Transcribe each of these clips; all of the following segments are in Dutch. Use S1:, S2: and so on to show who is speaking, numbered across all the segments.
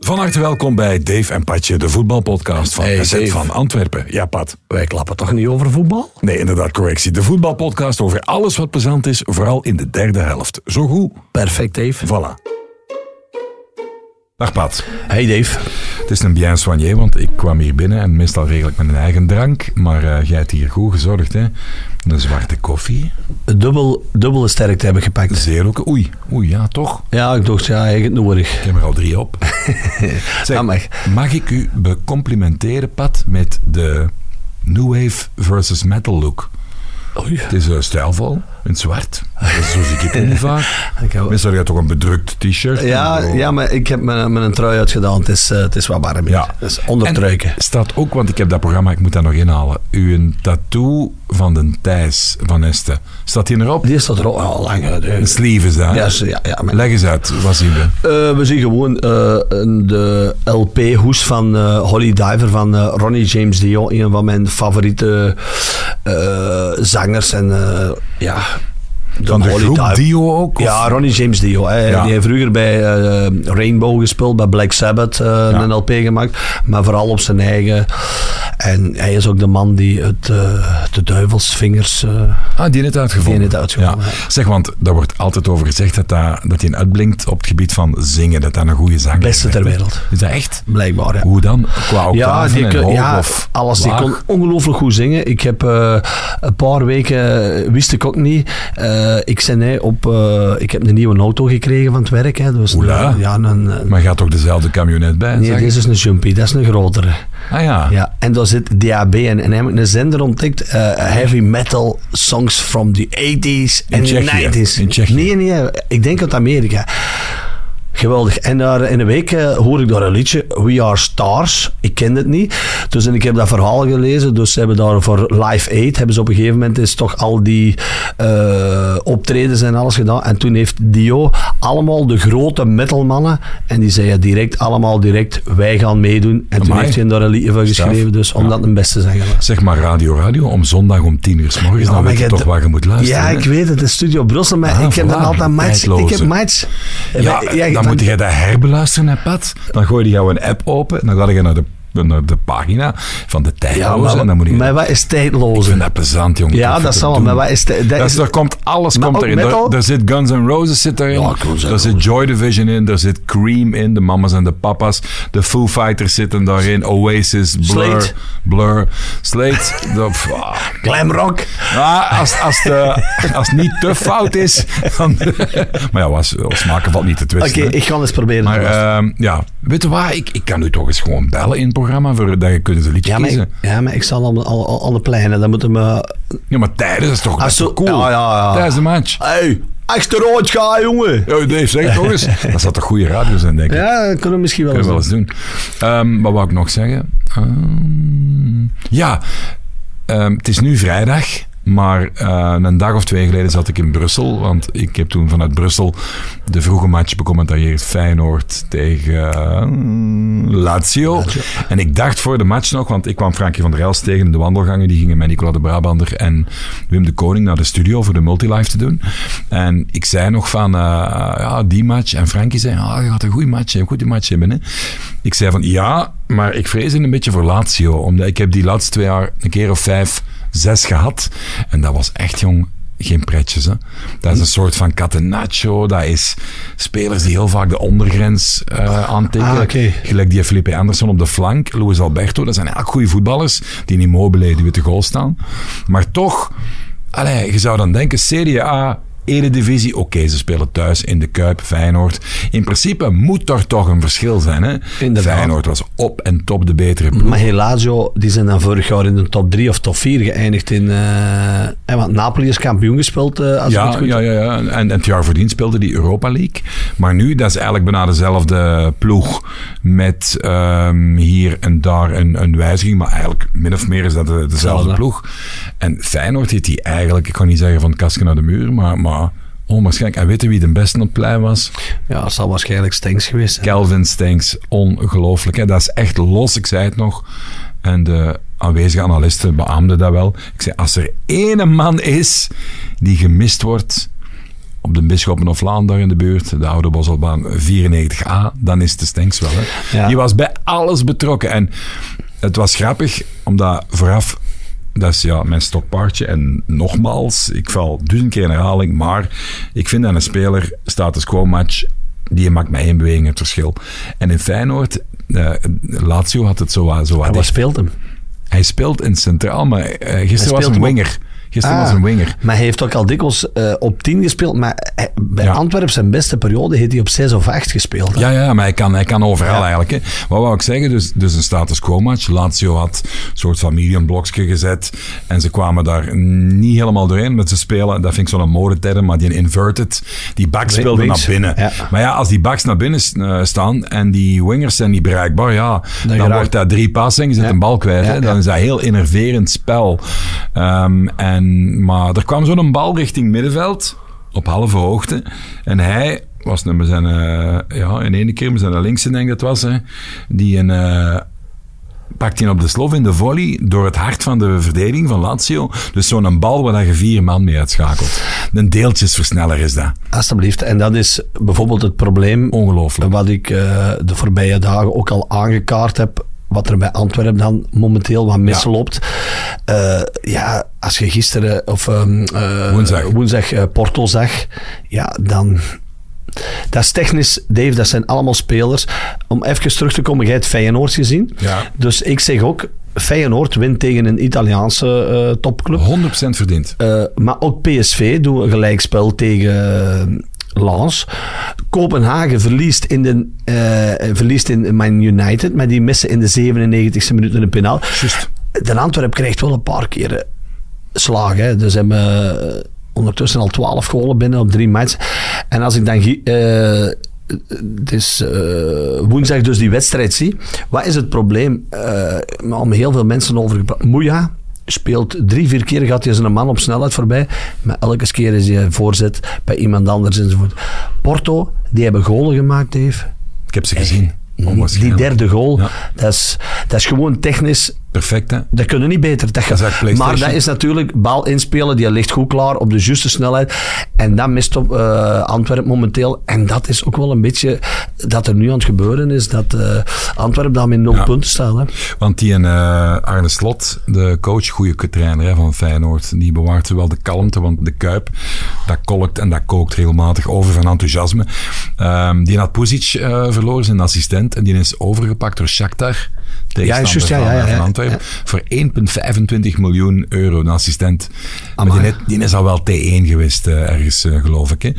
S1: Van harte welkom bij Dave en Patje, de voetbalpodcast van
S2: Hey,
S1: SZ van Antwerpen. Ja, Pat.
S2: Wij klappen toch niet over voetbal?
S1: Nee, inderdaad, correctie. De voetbalpodcast over alles wat plezant is, vooral in de derde helft. Zo goed.
S2: Perfect, Dave.
S1: Voilà. Dag Pat.
S2: Hey, Dave.
S1: Het is een bien soigné, want ik kwam hier binnen en meestal regel ik met een eigen drank. Maar eh, jij hebt hier goed gezorgd, hè. Een zwarte koffie.
S2: Dubbel, dubbele sterkte heb ik gepakt.
S1: Zeer ook. Oei, oei, ja, toch?
S2: Ja, ik dacht, ja, ik het nodig.
S1: Ik heb er al drie op. Zeg,
S2: mag.
S1: mag ik u becomplimenteren, Pat, met de New Wave versus Metal look?
S2: Oei.
S1: Het is eh, stijlvol, in het zwart. Zo zie ik het niet vaak. Meestal heb je toch een bedrukt t-shirt.
S2: Ja, ja, maar ik heb mijn, mijn trui uitgedaan. Het is, eh, het is wat warm hier.
S1: Ja.
S2: Dus ondertruiken.
S1: En staat ook, want ik heb dat programma, ik moet dat nog inhalen. Uw tattoo van de Thijs van Este. Staat die erop?
S2: Die staat er al al lang.
S1: Een sleeve is dat. hè?
S2: Ja, ja, maar-
S1: Leg eens uit, wat zien we?
S2: Eh, we zien gewoon een- de LP-hoes van Holly Diver van Ronnie James Dio. Een van mijn favoriete zangers. En ja,
S1: Van de groep. Dio ook? of-
S2: Ja, Ronnie James Dio. Hè.
S1: Ja.
S2: Die heeft vroeger bij eh, Rainbow gespeeld, bij Black Sabbath eh, een LP gemaakt. Maar vooral op zijn eigen. En hij is ook de man die het, eh, de duivelsvingers... eh,
S1: Ah, die net uitgevonden.
S2: Die uitgevonden,
S1: Ja. Zeg, want daar wordt altijd over gezegd dat, dat, dat hij uitblinkt op het gebied van zingen. Dat dat een goede zanger
S2: Beste
S1: is.
S2: ter wereld.
S1: Is dat echt?
S2: blijkbaar, ja.
S1: Hoe dan? Qua
S2: Ja,
S1: octaven
S2: die
S1: en
S2: ja
S1: of
S2: alles. Die
S1: laag?
S2: kon ongelooflijk goed zingen. Ik heb eh, een paar weken, wist ik ook niet. ik zei nee op, ik heb een nieuwe auto gekregen van het werk. Hè, dus
S1: Oela.
S2: ja, een, een-
S1: Maar gaat toch dezelfde camionet bij?
S2: nee,
S1: ik?
S2: deze is een Jumpy, dat is een grotere.
S1: Ah ja.
S2: Ja, en daar zit DAB in. En hij heeft een zender ontdekt, eh, heavy metal songs from the 80s en
S1: Tsjechië.
S2: 90s.
S1: In Tsjechië.
S2: Nee, nee, ik denk uit Amerika. Geweldig. En daar in een week eh, hoor ik daar een liedje, We Are Stars. Ik ken het niet. Dus en ik heb dat verhaal gelezen. Dus ze hebben daar voor Live Aid, hebben ze op een gegeven moment is toch al die eh, optredens en alles gedaan. En toen heeft Dio allemaal de grote metalmannen. En die zeiden direct, allemaal direct, wij gaan meedoen. En toen
S1: Amai.
S2: heeft hij daar een liedje van geschreven. Dus omdat het een beste was.
S1: Zeg maar Radio Radio om zondag om tien uur s morgens.
S2: Ja,
S1: dan weet je toch waar je moet luisteren.
S2: Ja,
S1: hè?
S2: ik weet het, de Studio Brussel, maar
S1: Ah,
S2: ik heb
S1: voilà,
S2: dan altijd match. Ik heb match.
S1: Ja, dan moet je dat herbeluisteren, hè, Pat. Dan gooi je jouw app open en dan ga je naar de, naar de pagina van de tijdloze.
S2: maar,
S1: en dan moet je...
S2: maar wat is
S1: ik
S2: tijdloze?
S1: vind dat plezant, jongen.
S2: Ja, dat zal wel,
S1: doen.
S2: maar wat is dat
S1: Dat
S2: is-
S1: is, daar komt alles
S2: Maar
S1: komt erin.
S2: metal?
S1: Daar, zit Guns N' Roses zit erin.
S2: Ja,
S1: daar zit Joy Division in. Daar zit Cream in. De mamas en de papa's. De Foo Fighters zitten daarin. Oasis, Blur.
S2: Slate.
S1: Blur. Slate. pff, ah.
S2: Glam rock.
S1: Ah, als, als, de, als het niet te fout is. Dan, maar ja, was, smaken valt niet te
S2: Oké,
S1: twisten. hè.
S2: ik ga eens proberen.
S1: Maar ehm, ja, weet je waar? Ik, ik kan u toch eens gewoon bellen in programma. Voor, dat je kunt een liedje
S2: ja, maar, ik,
S1: kiezen.
S2: ja, maar ik zal al, al, al aan de pleinen. Dan moeten we...
S1: Ja, maar tijdens is toch, is
S2: zo-
S1: toch cool?
S2: Ja, ja, ja.
S1: Tijdens de match.
S2: Hey, achteruit ga, jongen.
S1: Ja, Dave, zeg toch eens. Dat zou toch goede radio zijn, denk ik.
S2: Ja, dat kunnen we misschien wel
S1: Kunnen we
S2: eens
S1: wel eens doen. Ehm, wat wou ik nog zeggen? Ehm, ja, ehm, het is nu vrijdag. Maar eh, een dag of twee geleden zat ik in Brussel. Want ik heb toen vanuit Brussel de vroege match becommentarieerd. Feyenoord tegen eh, Lazio. En ik dacht voor de match nog, want ik kwam Frankie van der Elst tegen in de wandelgangen. Die gingen met Nicola de Brabander en Wim de Koning naar de studio voor de multilife te doen. En ik zei nog van, eh, ja, die match. En Frankie zei, ah, je gaat een goede match hebben, een goede match hebben. Hè. Ik zei van, ja, maar ik vrees een beetje voor Lazio. Omdat ik heb die laatste twee jaar een keer of vijf, zes gehad. En dat was echt, jong, geen pretjes. Hè. Dat is een soort van catenaccio. Dat is spelers die heel vaak de ondergrens eh aantekenen.
S2: Ah.
S1: Gelijk die Felipe Anderson op de flank. Luis Alberto. Dat zijn eigenlijk goede voetballers die in Immobile die witte goal staan. Maar toch, allee, je zou dan denken, Serie A... Eredivisie, oké, ze spelen thuis in de Kuip, Feyenoord. In principe moet er toch een verschil zijn. Hè?
S2: Inderdaad.
S1: Feyenoord was op en top de betere ploeg.
S2: Maar Helazio, die zijn dan vorig jaar in de top 3 of top 4 geëindigd in... eh, want Napoli is kampioen gespeeld, eh, als
S1: Ja,
S2: het goed
S1: ja, ja, ja. En, en het jaar voordien speelde die Europa League. Maar nu, dat is eigenlijk bijna dezelfde ploeg. Met ehm, hier en daar een, een wijziging. Maar eigenlijk, min of meer is dat de- dezelfde ploeg. En Feyenoord heeft die eigenlijk, ik kan niet zeggen van het kastje naar de muur, maar, maar onwaarschijnlijk. En weet je wie de beste op het plein was?
S2: Ja, het zal waarschijnlijk Stenks geweest zijn.
S1: Calvin Stanks, ongelooflijk. Hè? Dat is echt los, ik zei het nog. En de aanwezige analisten beaamden dat wel. Ik zei, als er ene man is die gemist wordt op de Bisschoppenhoflaan daar in de buurt, de oude Bosselbaan 94A, dan is de Stenks wel. Hè.
S2: Ja.
S1: Die was bij alles betrokken. En het was grappig, omdat vooraf, dat is ja mijn stokpaardje. En nogmaals, ik val duizend keer in herhaling, maar ik vind aan een speler, status quo match, die maakt mij één beweging het verschil. En in Feyenoord, eh, Lazio had het zo, zo wat dicht.
S2: speelt hem?
S1: Hij speelt in centraal, maar eh, gisteren was een winger. Gisteren
S2: Ah,
S1: was een winger.
S2: Maar hij heeft ook al dikwijls eh, op 10 gespeeld. Maar hij- bij
S1: Ja.
S2: Antwerpen zijn beste periode heeft hij op 6 of 8 gespeeld. hè.
S1: Ja, ja, maar hij kan, hij kan overal
S2: Ja.
S1: eigenlijk. Hè. Wat wou ik zeggen? Dus, dus een status quo match. Lazio had een soort van mediumblokje gezet. En ze kwamen daar niet helemaal doorheen met ze spelen. Dat vind ik zo'n modeterm, maar die inverted. Die backs
S2: wings,
S1: naar binnen.
S2: ja.
S1: Maar ja, als die backs naar binnen eh, staan en die wingers zijn niet bereikbaar, ja, dan, wordt dat drie passingen, zit een bal kwijt. Hè. Dan is dat heel innerverend spel. Ehm, en, maar er kwam zo'n bal richting middenveld, op halve hoogte. En hij was nu met zijn, eh, ja, in ene keer met zijn linkse, denk ik dat was, hè, die een... eh pakt hij op de slof in de volley door het hart van de verdediging van Lazio. Dus zo'n bal waar je vier man mee uitschakelt. Een deeltjesversneller is dat.
S2: Alsjeblieft. En dat is bijvoorbeeld het probleem
S1: Ongelooflijk.
S2: wat ik eh, de voorbije dagen ook al aangekaart heb. Wat er bij Antwerpen dan momenteel wat misloopt. Eh, ja, als je gisteren of ehm, eh,
S1: Woensdag.
S2: woensdag eh, Porto zag, ja, dan. Dat is technisch, Dave, dat zijn allemaal spelers. Om even terug te komen, jij hebt Feyenoord gezien.
S1: Ja.
S2: Dus ik zeg ook, Feyenoord wint tegen een Italiaanse topclub.
S1: 100% verdiend.
S2: Maar ook PSV doet een gelijkspel tegen uh, Lens. Kopenhagen verliest in, de, eh, verliest in Man United, maar die missen in de 97e minuut een penal.
S1: Juist.
S2: De Antwerp krijgt wel een paar keer eh, slagen. Hè. Dus hebben eh, ondertussen al 12 golen binnen op drie matchen. En als ik dan... eh, woensdag dus die wedstrijd zie. Wat is het probleem? Uh, om heel veel mensen over gepraat. Moeja speelt drie, vier keer, gaat hij zijn man op snelheid voorbij. Maar elke keer is hij voorzet bij iemand anders enzovoort. Porto, die hebben golen gemaakt, Dave.
S1: Ik heb ze gezien.
S2: Die derde goal,
S1: Ja.
S2: dat, is, dat is gewoon technisch
S1: Perfect, hè?
S2: dat kunnen niet beter. Dat
S1: Dat
S2: maar dat is natuurlijk bal inspelen, die ligt goed klaar op de juiste snelheid. En dat mist op uh, Antwerpen momenteel. En dat is ook wel een beetje dat er nu aan het gebeuren is. Dat uh, Antwerpen daar met nul
S1: Ja.
S2: punten staat. Hè.
S1: Want die en uh, Arne Slot, de coach, goede trainer hè, van Feyenoord, die bewaart wel de kalmte, want de Kuip, dat kolkt en dat kookt regelmatig over van enthousiasme. Um, die had Puzic verloren, zijn assistent, en die is overgepakt door Shakhtar.
S2: Ja, ja, ja, ja,
S1: van. Antwerpen. Voor 1,25 miljoen euro, een assistent. Die, net- die is al wel T1 geweest, eh, ergens, eh, geloof ik. Hè.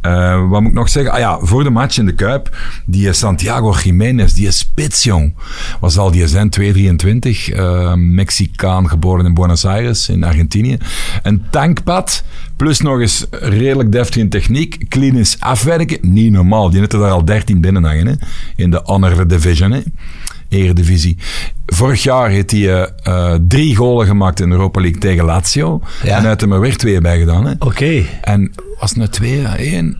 S1: Eh, wat moet ik nog zeggen? Ah ja, voor de match in de Kuip, die Santiago Jiménez, die is spits, jong. Was al die zijn 223, eh, Mexicaan, geboren in Buenos Aires, in Argentinië. Een tankpad, plus nog eens redelijk deftig in techniek, klinisch afwerken, niet normaal. Die er daar al 13 binnen hangen, hè, in de Honor Division, hè. Eredivisie. Vorig jaar heeft hij eh, eh, drie golen gemaakt in de Europa League tegen Lazio.
S2: Ja.
S1: En hij heeft er maar weer twee bij gedaan.
S2: Oké.
S1: En was het nou twee, één?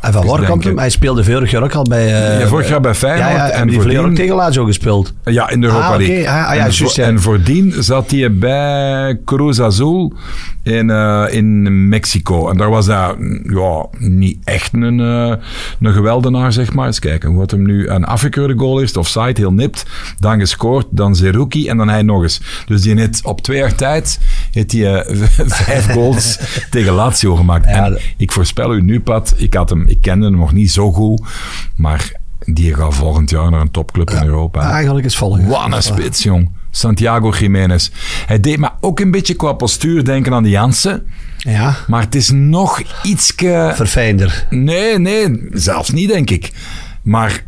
S2: En van? Hij speelde vorig jaar ook al bij...
S1: Ja, vorig jaar bij Feyenoord
S2: Ja, ja,
S1: en
S2: die jaar ook
S1: voordien-
S2: tegen Lazio gespeeld.
S1: Ja, in de Europa
S2: Ah, oké.
S1: League.
S2: Ah, ah, ja,
S1: en,
S2: juist,
S1: voor-
S2: ja.
S1: en voordien zat hij bij Cruz Azul in, eh, in Mexico. En daar was hij ja, niet echt een, eh, een geweldenaar, zeg maar. Eens kijken, hoe had hem nu een afgekeurde goal eerst, offside, heel nipt. Dan gescoord, dan Zerouki en dan hij nog eens. Dus die heeft op twee jaar tijd heeft hij, vijf goals tegen Lazio gemaakt. En ik voorspel u nu, Pat, ik, had hem, ik kende hem nog niet zo goed, maar die gaat volgend jaar naar een topclub in Europa.
S2: Eigenlijk is volgende.
S1: Wat een spits, jong. Santiago Jiménez. Hij deed me ook een beetje qua postuur denken aan die Jansen.
S2: Ja,
S1: Maar het is nog ietske...
S2: verfijnder.
S1: Nee, nee, zelfs niet, denk ik. Maar...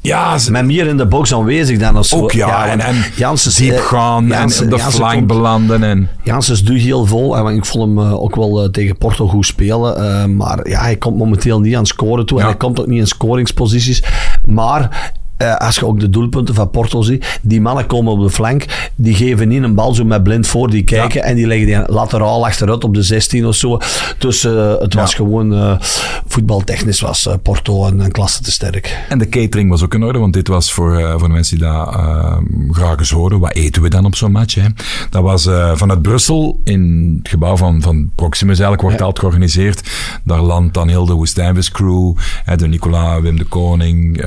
S1: Ja, ze-
S2: Met meer in de box aanwezig dan als
S1: ook ja. en, en
S2: Janssens,
S1: diep
S2: eh,
S1: gaan
S2: Janssen-
S1: en de
S2: Janssen
S1: flank
S2: komt-
S1: belanden. En,
S2: Janssens doet heel vol. En ik vond hem eh, ook wel eh, tegen Porto goed spelen. maar ja, hij komt momenteel niet aan scoren toe.
S1: Ja.
S2: En hij komt ook niet in scoringsposities. Maar eh, als je ook de doelpunten van Porto ziet, die mannen komen op de flank, die geven niet een bal zo met blind voor, die kijken en die leggen die lateraal achteruit op de 16 of zo. Dus eh, het was gewoon, eh, voetbaltechnisch was Porto een, een klasse te sterk.
S1: En de catering was ook in orde, want dit was voor, voor de mensen die dat eh, graag eens horen. Wat eten we dan op zo'n match? Hè? Dat was vanuit Brussel, in het gebouw van, van Proximus eigenlijk, wordt
S2: Ja.
S1: altijd georganiseerd. Daar landt dan heel de Woestijnvis crew, hè, de Nicola, Wim de Koning,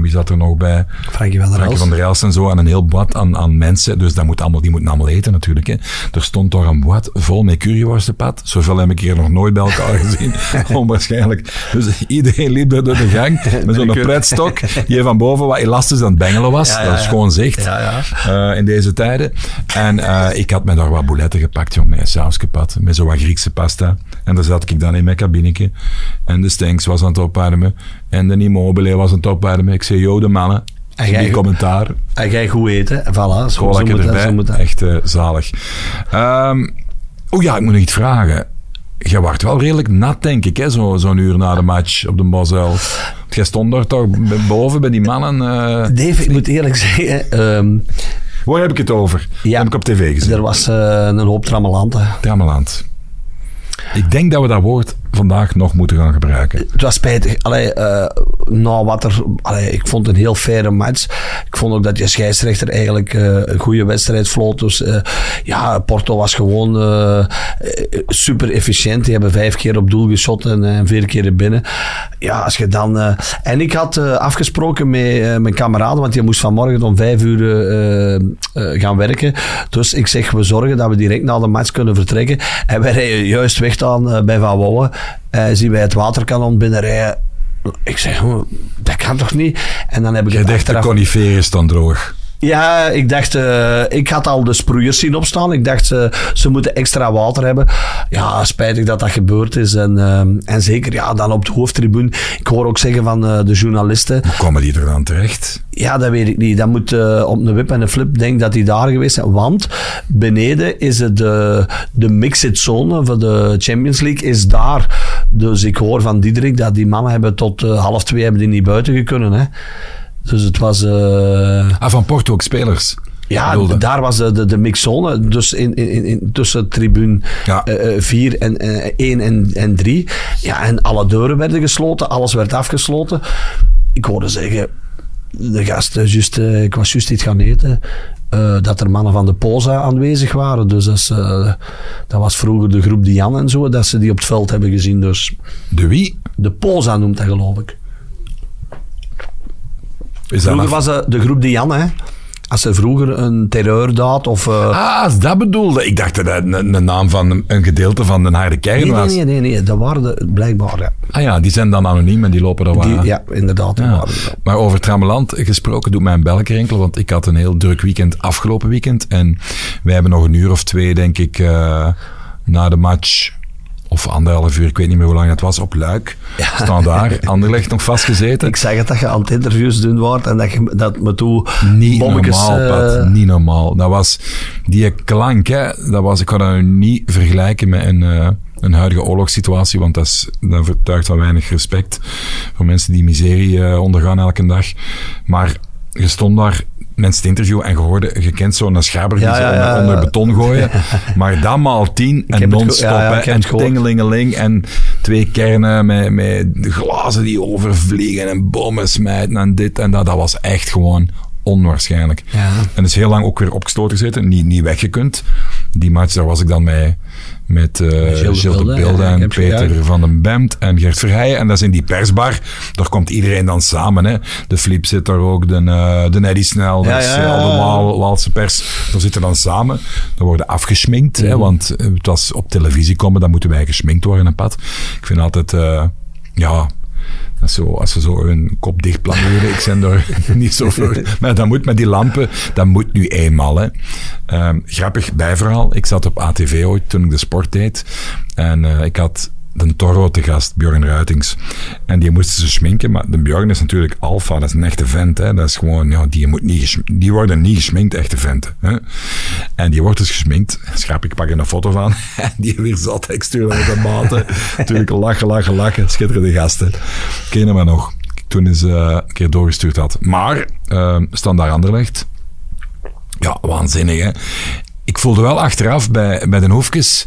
S1: wie zat er nog bij?
S2: Frankie van der
S1: van Elst en zo, en een heel boad aan, aan mensen. Dus dat moet allemaal, die moeten allemaal eten natuurlijk. Hè. Er stond toch een boad vol met curryworstenpad. Zoveel heb ik hier nog nooit bij elkaar gezien. Onwaarschijnlijk. Dus iedereen liep door de gang met zo'n pretstok die van boven wat elastisch aan het bengelen was.
S2: Ja, ja,
S1: dat is gewoon zicht eh, in deze tijden. En eh, ik had me daar wat bouletten gepakt, jong, met een sauskepad, met zo wat Griekse pasta. En daar zat ik dan in mijn kabinetje. En de Stenks was aan het opwarmen. En de Immobile was aan het opwarmen. Ik zei, yo, de mannen.
S2: En jij-
S1: die commentaar.
S2: En jij goed eten, en voilà. Zo, zo moet dat,
S1: erbij.
S2: zo moet dat.
S1: Echt eh, zalig. Ehm oh ja, ik moet nog iets vragen. Je wordt wel redelijk nat, denk ik, hè, zo- zo'n uur na de match op de Bosuil. Jij stond daar toch boven bij die mannen. eh,
S2: Dave, ik moet eerlijk zeggen, ehm,
S1: waar heb ik het over?
S2: Ja.
S1: heb ik op tv gezien.
S2: er was eh, een hoop trammelanten.
S1: Trameland. Ik denk dat we dat woord vandaag nog moeten gaan gebruiken.
S2: Het was spijtig. Allee, eh, nou, wat er, ik vond een heel faire match. Ik vond ook dat je scheidsrechter eigenlijk eh, een goede wedstrijd vloot. Dus eh, ja, Porto was gewoon super efficiënt. Die hebben vijf keer op doel geschot en, vier keer er binnen. Ja, als je dan... en ik had afgesproken met mijn kameraden, want die moest vanmorgen om vijf uur gaan werken. Dus ik zeg, we zorgen dat we direct na de match kunnen vertrekken. En wij rijden juist weg dan bij Van Wouwen. Eh, zien wij het waterkanon binnenrijden. Ik zeg, "Oh, dat kan toch niet? En dan heb ik
S1: Jij dacht de
S2: achteraf...
S1: coniferen is dan droog.
S2: Ja, ik dacht, eh, ik had al de sproeiers zien opstaan. Ik dacht, ze, ze moeten extra water hebben. Ja, spijtig dat dat gebeurd is. En, eh, en zeker, ja, dan op de hoofdtribune. Ik hoor ook zeggen van eh, de journalisten.
S1: Hoe komen die er dan terecht?
S2: Ja, dat weet ik niet. Dat moet eh, op een wip en een flip denk dat die daar geweest zijn. Want beneden is het de, de mixed zone voor de Champions League is daar. Dus ik hoor van Diederik dat die mannen hebben tot eh, half twee hebben die niet buiten gekunnen. Hè. Dus het was... eh,
S1: Ah, van Porto ook spelers.
S2: ja,
S1: bedoelde.
S2: daar was de, de, de mixzone. Dus in, in, in, tussen tribune
S1: Ja.
S2: 4 en eh, 1 en, en 3. Ja, en alle deuren werden gesloten, alles werd afgesloten. Ik hoorde zeggen, de gasten, juist, eh, ik was juist iets gaan eten. eh, dat er mannen van de POSA aanwezig waren. Dus dat, is, eh, dat was vroeger de groep Dian en zo, dat ze die op het veld hebben gezien. Dus
S1: De wie?
S2: de POSA noemt dat, geloof ik. Vroeger was dat de groep Dian, hè. Als er vroeger een terreurdaad of... eh,
S1: Ah, als dat bedoelde. Ik dacht dat dat een, een naam van een, een gedeelte van de harde kern
S2: Nee, nee,
S1: was.
S2: nee, nee, nee, dat waren de, blijkbaar, ja.
S1: Ah ja, die zijn dan anoniem en die lopen er
S2: Die,
S1: waar.
S2: ja, inderdaad, die
S1: Ja.
S2: er.
S1: Maar over Trameland gesproken doet mij een belletje rinkelen, want ik had een heel druk weekend afgelopen weekend. En wij hebben nog een uur of twee, denk ik, eh, na de match, of anderhalf uur, ik weet niet meer hoe lang het was, op Luik. Staan daar, Anderlecht nog vastgezeten.
S2: Ik zeg het dat je aan het interviews doen wordt en dat, je, dat me toe
S1: Niet
S2: bommetjes,
S1: normaal,
S2: eh,
S1: Pat. Niet normaal. Dat was die klank, hè, dat was, ik kan dat nu niet vergelijken met een, eh, een huidige oorlogssituatie, want dat, is, dat vertuigt van weinig respect voor mensen die miserie eh, ondergaan elke dag. Maar je stond daar mensen te interviewen en je hoorde, je kent zo'n schaber die
S2: Ja,
S1: onder, beton gooien. Maar dat maal tien en non-stop. en tingelingeling en twee kernen met, met glazen die overvliegen en bommen smijten en dit en dat. Dat was echt gewoon onwaarschijnlijk.
S2: Ja.
S1: En is heel lang ook weer opgesloten gezeten, niet, niet weggekund. Die match, daar was ik dan mee met eh
S2: Gilles de
S1: en Peter van den Bemt en Gert Verheijen. En dat is in die persbar. Daar komt iedereen dan samen. Hè. De Flip zit daar ook, de, eh de Neddy Snel,
S2: Ja,
S1: dat is
S2: ja,
S1: eh,
S2: ja,
S1: al de. Waal, Waalse pers. Daar zitten dan samen. Daar worden afgesminkt. Hè,
S2: Mhm.
S1: want eh, het was op televisie komen, dan moeten wij gesminkt worden, een pad. Ik vind altijd, eh, ja... Is zo, als ze zo hun kop dicht planeren, ik ben er niet zo voor. Maar dat moet met die lampen, dat moet nu eenmaal. Hè. Ehm, grappig bijverhaal, ik zat op ATV ooit toen ik de sport deed. En eh, ik had de Toro te gast, Björn Ruitings. En die moesten ze schminken, maar de Björn is natuurlijk alfa, dat is een echte vent. Hè. Dat is gewoon, ja, die, moet niet die worden niet gesminkt, echte venten. Hè. En die wordt dus gesminkt. Schrap, ik pak er een foto van. En die weer zat, ik stuur met de maten. Natuurlijk lachen, lachen, lachen. Schitterende gasten. Ken je maar nog? toen eens eh, een keer doorgestuurd had. Maar, uh, Standaard Anderlecht, ja, waanzinnig hè. Ik voelde wel achteraf bij, bij de Hoefkes,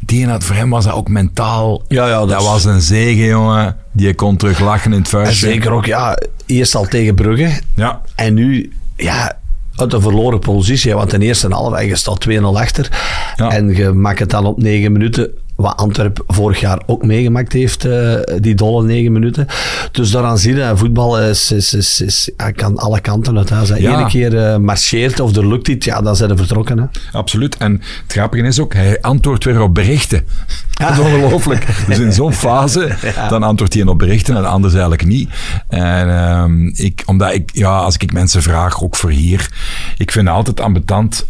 S1: die had, voor hem was dat ook mentaal.
S2: Ja, ja, dat,
S1: dat
S2: is-
S1: was een zegen, jongen. Die kon terug lachen in het
S2: En
S1: vuistje.
S2: zeker ook, ja, eerst al tegen Brugge.
S1: Ja,
S2: En nu, ja, uit een verloren positie. Want ten eerste half, je staat 2-0 achter.
S1: Ja.
S2: En je maakt het dan op 9 minuten. Wat Antwerp vorig jaar ook meegemaakt heeft, eh, die dolle 9 minuten. Dus daaraan zie je, voetbal is, is, is, is, kan alle kanten uit. Als hij
S1: Ja.
S2: ene keer eh, marcheert of er lukt iets, ja, dan zijn ze vertrokken. Hè.
S1: absoluut. En het grappige is ook, hij antwoordt weer op berichten. Dat is ongelooflijk. Dus in zo'n fase, dan antwoordt hij op berichten en anders eigenlijk niet. En ehm, ik, omdat ik, ja, als ik mensen vraag, ook voor hier, ik vind het altijd ambetant,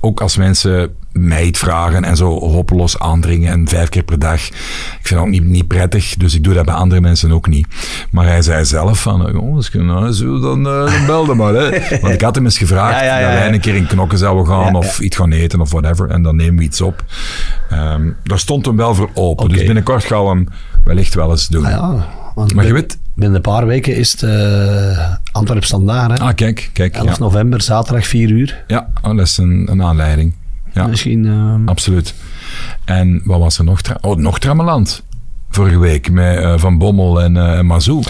S1: ook als mensen iets vragen en zo hopeloos aandringen en vijf keer per dag. Ik vind dat ook niet, niet prettig, dus ik doe dat bij andere mensen ook niet. Maar hij zei zelf van, "Oh, jongens, nou, dan, dan belde maar. Hè. Want ik had hem eens gevraagd
S2: Ja, ja, ja,
S1: dat wij een keer in knokken zouden gaan of iets gaan eten of whatever. En dan nemen we iets op. Ehm, daar stond hem wel voor open. Dus binnenkort gaan we hem wellicht wel eens doen.
S2: Ah, want
S1: Maar je weet...
S2: binnen een paar weken is het eh Antwerp Standaard. Hè.
S1: Ah, kijk, kijk.
S2: 11
S1: Ja,
S2: november, zaterdag 4 uur.
S1: ja oh, dat is een, een aanleiding. Ja,
S2: Misschien. eh,
S1: absoluut. En wat was er nog? Tra- Oh, nog Trammeland. Vorige week met eh, Van Bommel en eh Mazou.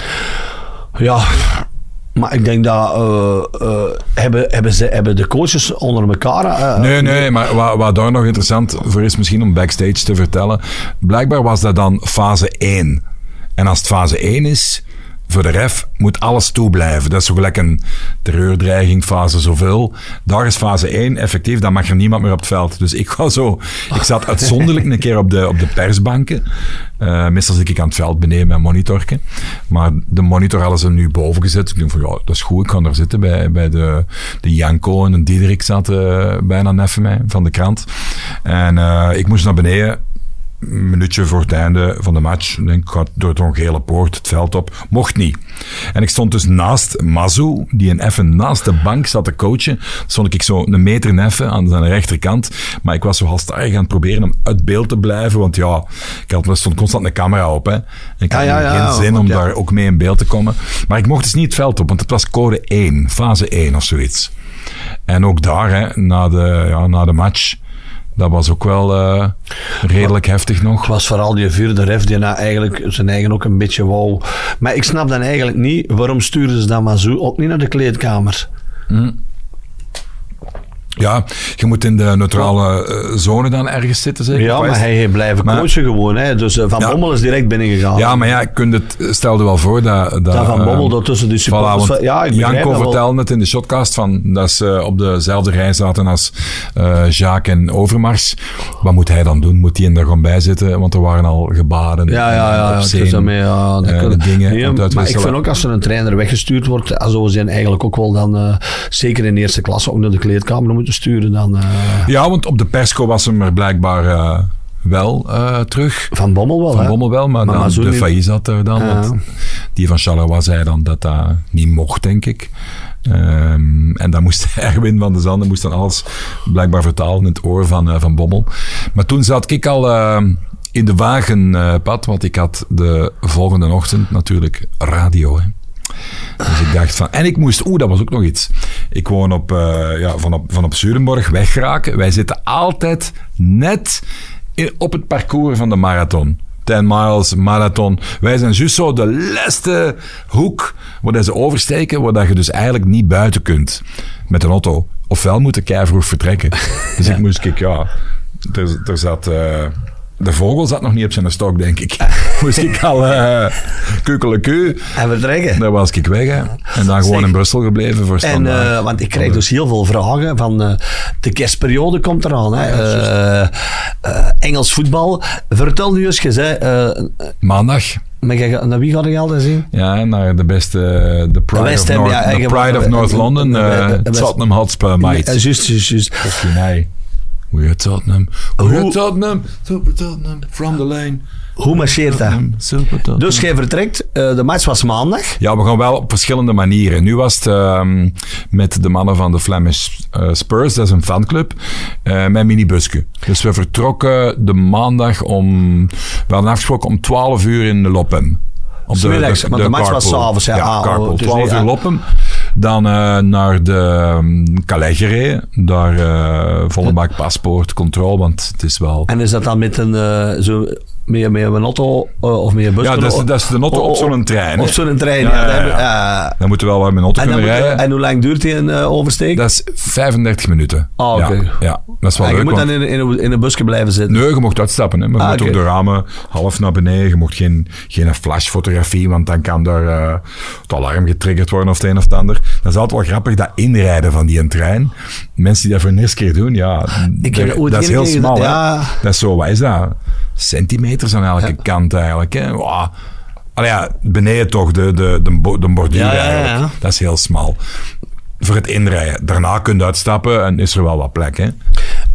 S2: Ja, maar ik denk dat eh, eh, hebben, hebben, ze, hebben de coaches onder elkaar. eh,
S1: Nee, nee, maar wat, wat daar nog interessant voor is misschien om backstage te vertellen. Blijkbaar was dat dan fase 1. En als het fase 1 is, voor de ref moet alles toeblijven. Dat is zo gelijk een terreurdreiging, fase zoveel. Daar is fase 1 effectief, dan mag er niemand meer op het veld. Dus ik was zo, ik zat uitzonderlijk een keer op de, op de persbanken. Eh, meestal zit ik aan het veld beneden met monitorken. Maar de monitor hadden ze nu boven gezet. Ik denk van ja, dat is goed, ik kan daar zitten bij, bij de, de Janko en de Diederik zaten bijna neffen mij van de krant. En eh, ik moest naar beneden een minuutje voor het einde van de match. Ik denk, ik ga door zo'n gele poort het veld op. Mocht niet. En ik stond dus naast Mazou, die een even naast de bank zat te coachen. Stond ik zo een meter neffen aan zijn rechterkant. Maar ik was zo halstarrig aan het proberen om uit beeld te blijven. Want ja, ik had, er stond constant een camera op. Hè. En ik had
S2: Ja, ja, ja,
S1: geen zin om daar ook mee in beeld te komen. Maar ik mocht dus niet het veld op, want het was code 1, fase 1 of zoiets. En ook daar, hè, na, de, ja, na de match, dat was ook wel eh, redelijk heftig nog.
S2: Het was vooral die vierde ref die nou eigenlijk zijn eigen ook een beetje wou. Maar ik snap dan eigenlijk niet, waarom stuurden ze dan maar zo ook niet naar de kleedkamer?
S1: Ja, je moet in de neutrale eh, zone dan ergens zitten, zeker?
S2: Ja, maar hij heeft blijven
S1: Maar-
S2: coachen gewoon. Hè. Dus eh, Van
S1: Ja.
S2: Bommel is direct binnengegaan.
S1: Ja, maar ja, je kunt het, stel je wel voor dat... Dat,
S2: Dat Van
S1: eh,
S2: Bommel dat tussen die
S1: Voilà,
S2: supporters...
S1: want
S2: ja, ik
S1: Janko vertelde het in de shotcast van dat ze op dezelfde rij zaten als eh Jacques en Overmars. Wat moet hij dan doen? Moet hij er gewoon bij zitten? Want er waren al gebaden.
S2: Ja, ja, ja. daarmee, ja dat
S1: eh,
S2: kunnen-
S1: de dingen
S2: Nee, maar ik vind ook als er een trainer weggestuurd wordt, eh, zoals hij eigenlijk ook wel dan, eh, zeker in eerste klasse, ook naar de kleedkamer moeten sturen, dan eh,
S1: Ja, want op de persco was hem er blijkbaar eh, wel eh, terug.
S2: Van Bommel wel.
S1: Van. Bommel wel, maar,
S2: Maar
S1: dan
S2: Mazou
S1: de. Failly zat er dan.
S2: Ja.
S1: die van Charleroi zei dan dat dat niet mocht, denk ik. Ehm, en dan moest Erwin van de Zanden moest dan alles blijkbaar vertalen in het oor van, van Bommel. Maar toen zat ik al in de wagenpad, want ik had de volgende ochtend natuurlijk radio. Hè. Dus ik dacht van... En ik moest... Oeh, dat was ook nog iets. Ik woon op, eh, ja, van, op, van op Zurenborg, wegraken. Wij zitten altijd net in, op het parcours van de marathon. 10 miles, marathon. Wij zijn juist zo de laatste hoek waar ze oversteken, waar dat je dus eigenlijk niet buiten kunt met een auto. Ofwel moet ik vroeg vertrekken. Dus ik moest, ik, ja... Er, er zat... eh, de vogel zat nog niet op zijn stok, denk ik. Moest ik al uh, kukeleku.
S2: En vertrekken.
S1: Daar was ik weg. Hè. En dan gewoon
S2: Zeg.
S1: in Brussel gebleven voor
S2: En,
S1: standaard.
S2: eh, want ik krijg dus heel veel vragen van eh, de kerstperiode komt eraan. Hè. Eh, eh, Engels voetbal. Vertel nu eens, je zei, eh,
S1: Maandag.
S2: maar naar wie ga je altijd zien?
S1: Ja, naar de beste... De Pride,
S2: West
S1: of North,
S2: ja,
S1: de Pride of North
S2: eh,
S1: London.
S2: eh,
S1: eh,
S2: eh,
S1: Tottenham Hotspur, mate.
S2: Juist, juist, juist.
S1: We're Tottenham. We're
S2: Hoe-
S1: Tottenham. Super Tottenham. From the lane.
S2: Hoe marcheert dat?
S1: Super Tottenham.
S2: Dus jij vertrekt, eh, de match was maandag.
S1: Ja, we gaan wel op verschillende manieren. Nu was het ehm, met de mannen van de Flemish eh, Spurs, dat is een fanclub, eh met minibusje. Dus we vertrokken de maandag om, we hadden afgesproken om 12 uur in de Lopem. Op
S2: Smiddags, want de match was s'avonds, ja. Ah,
S1: carpool.
S2: is
S1: 12
S2: niet-
S1: uur
S2: ah.
S1: Dan eh, naar de um, Calais gereden. Daar eh, volle bak paspoort, controle, want het is wel...
S2: En is dat dan met een, eh, zo, meer, meer een auto eh, of meer bus?
S1: Ja, dat is, dat is de auto op zo'n trein. hè.
S2: Op zo'n trein,
S1: Ja,
S2: ja.
S1: ja, ja. Dan moeten we wel wat met een auto
S2: En,
S1: kunnen
S2: moet-
S1: rijden.
S2: en hoe lang duurt die een eh, oversteek?
S1: Dat is 35 minuten.
S2: Ah, oké.
S1: ja, ja, dat is wel
S2: en je
S1: leuk.
S2: moet
S1: want-
S2: dan in, in, een- in een busje blijven zitten.
S1: Nee, je mocht uitstappen. Hè. Maar je
S2: Ah,
S1: moet ook de ramen half naar beneden. Je mocht geen, geen flashfotografie, want dan kan daar eh, het alarm getriggerd worden of het een of het ander. Dat is altijd wel grappig, dat inrijden van die een trein. Mensen die dat voor de eerste keer doen, ja,
S2: Ik heb
S1: dat- is heel smal.
S2: ja.
S1: Dat is zo, wat is dat? Centimeters aan elke kant eigenlijk. Hè. Allee, ja, beneden toch, de, de, de, de borduur eigenlijk. Dat is heel smal. Voor het inrijden. Daarna kun je uitstappen en is er wel wat plek. Hè.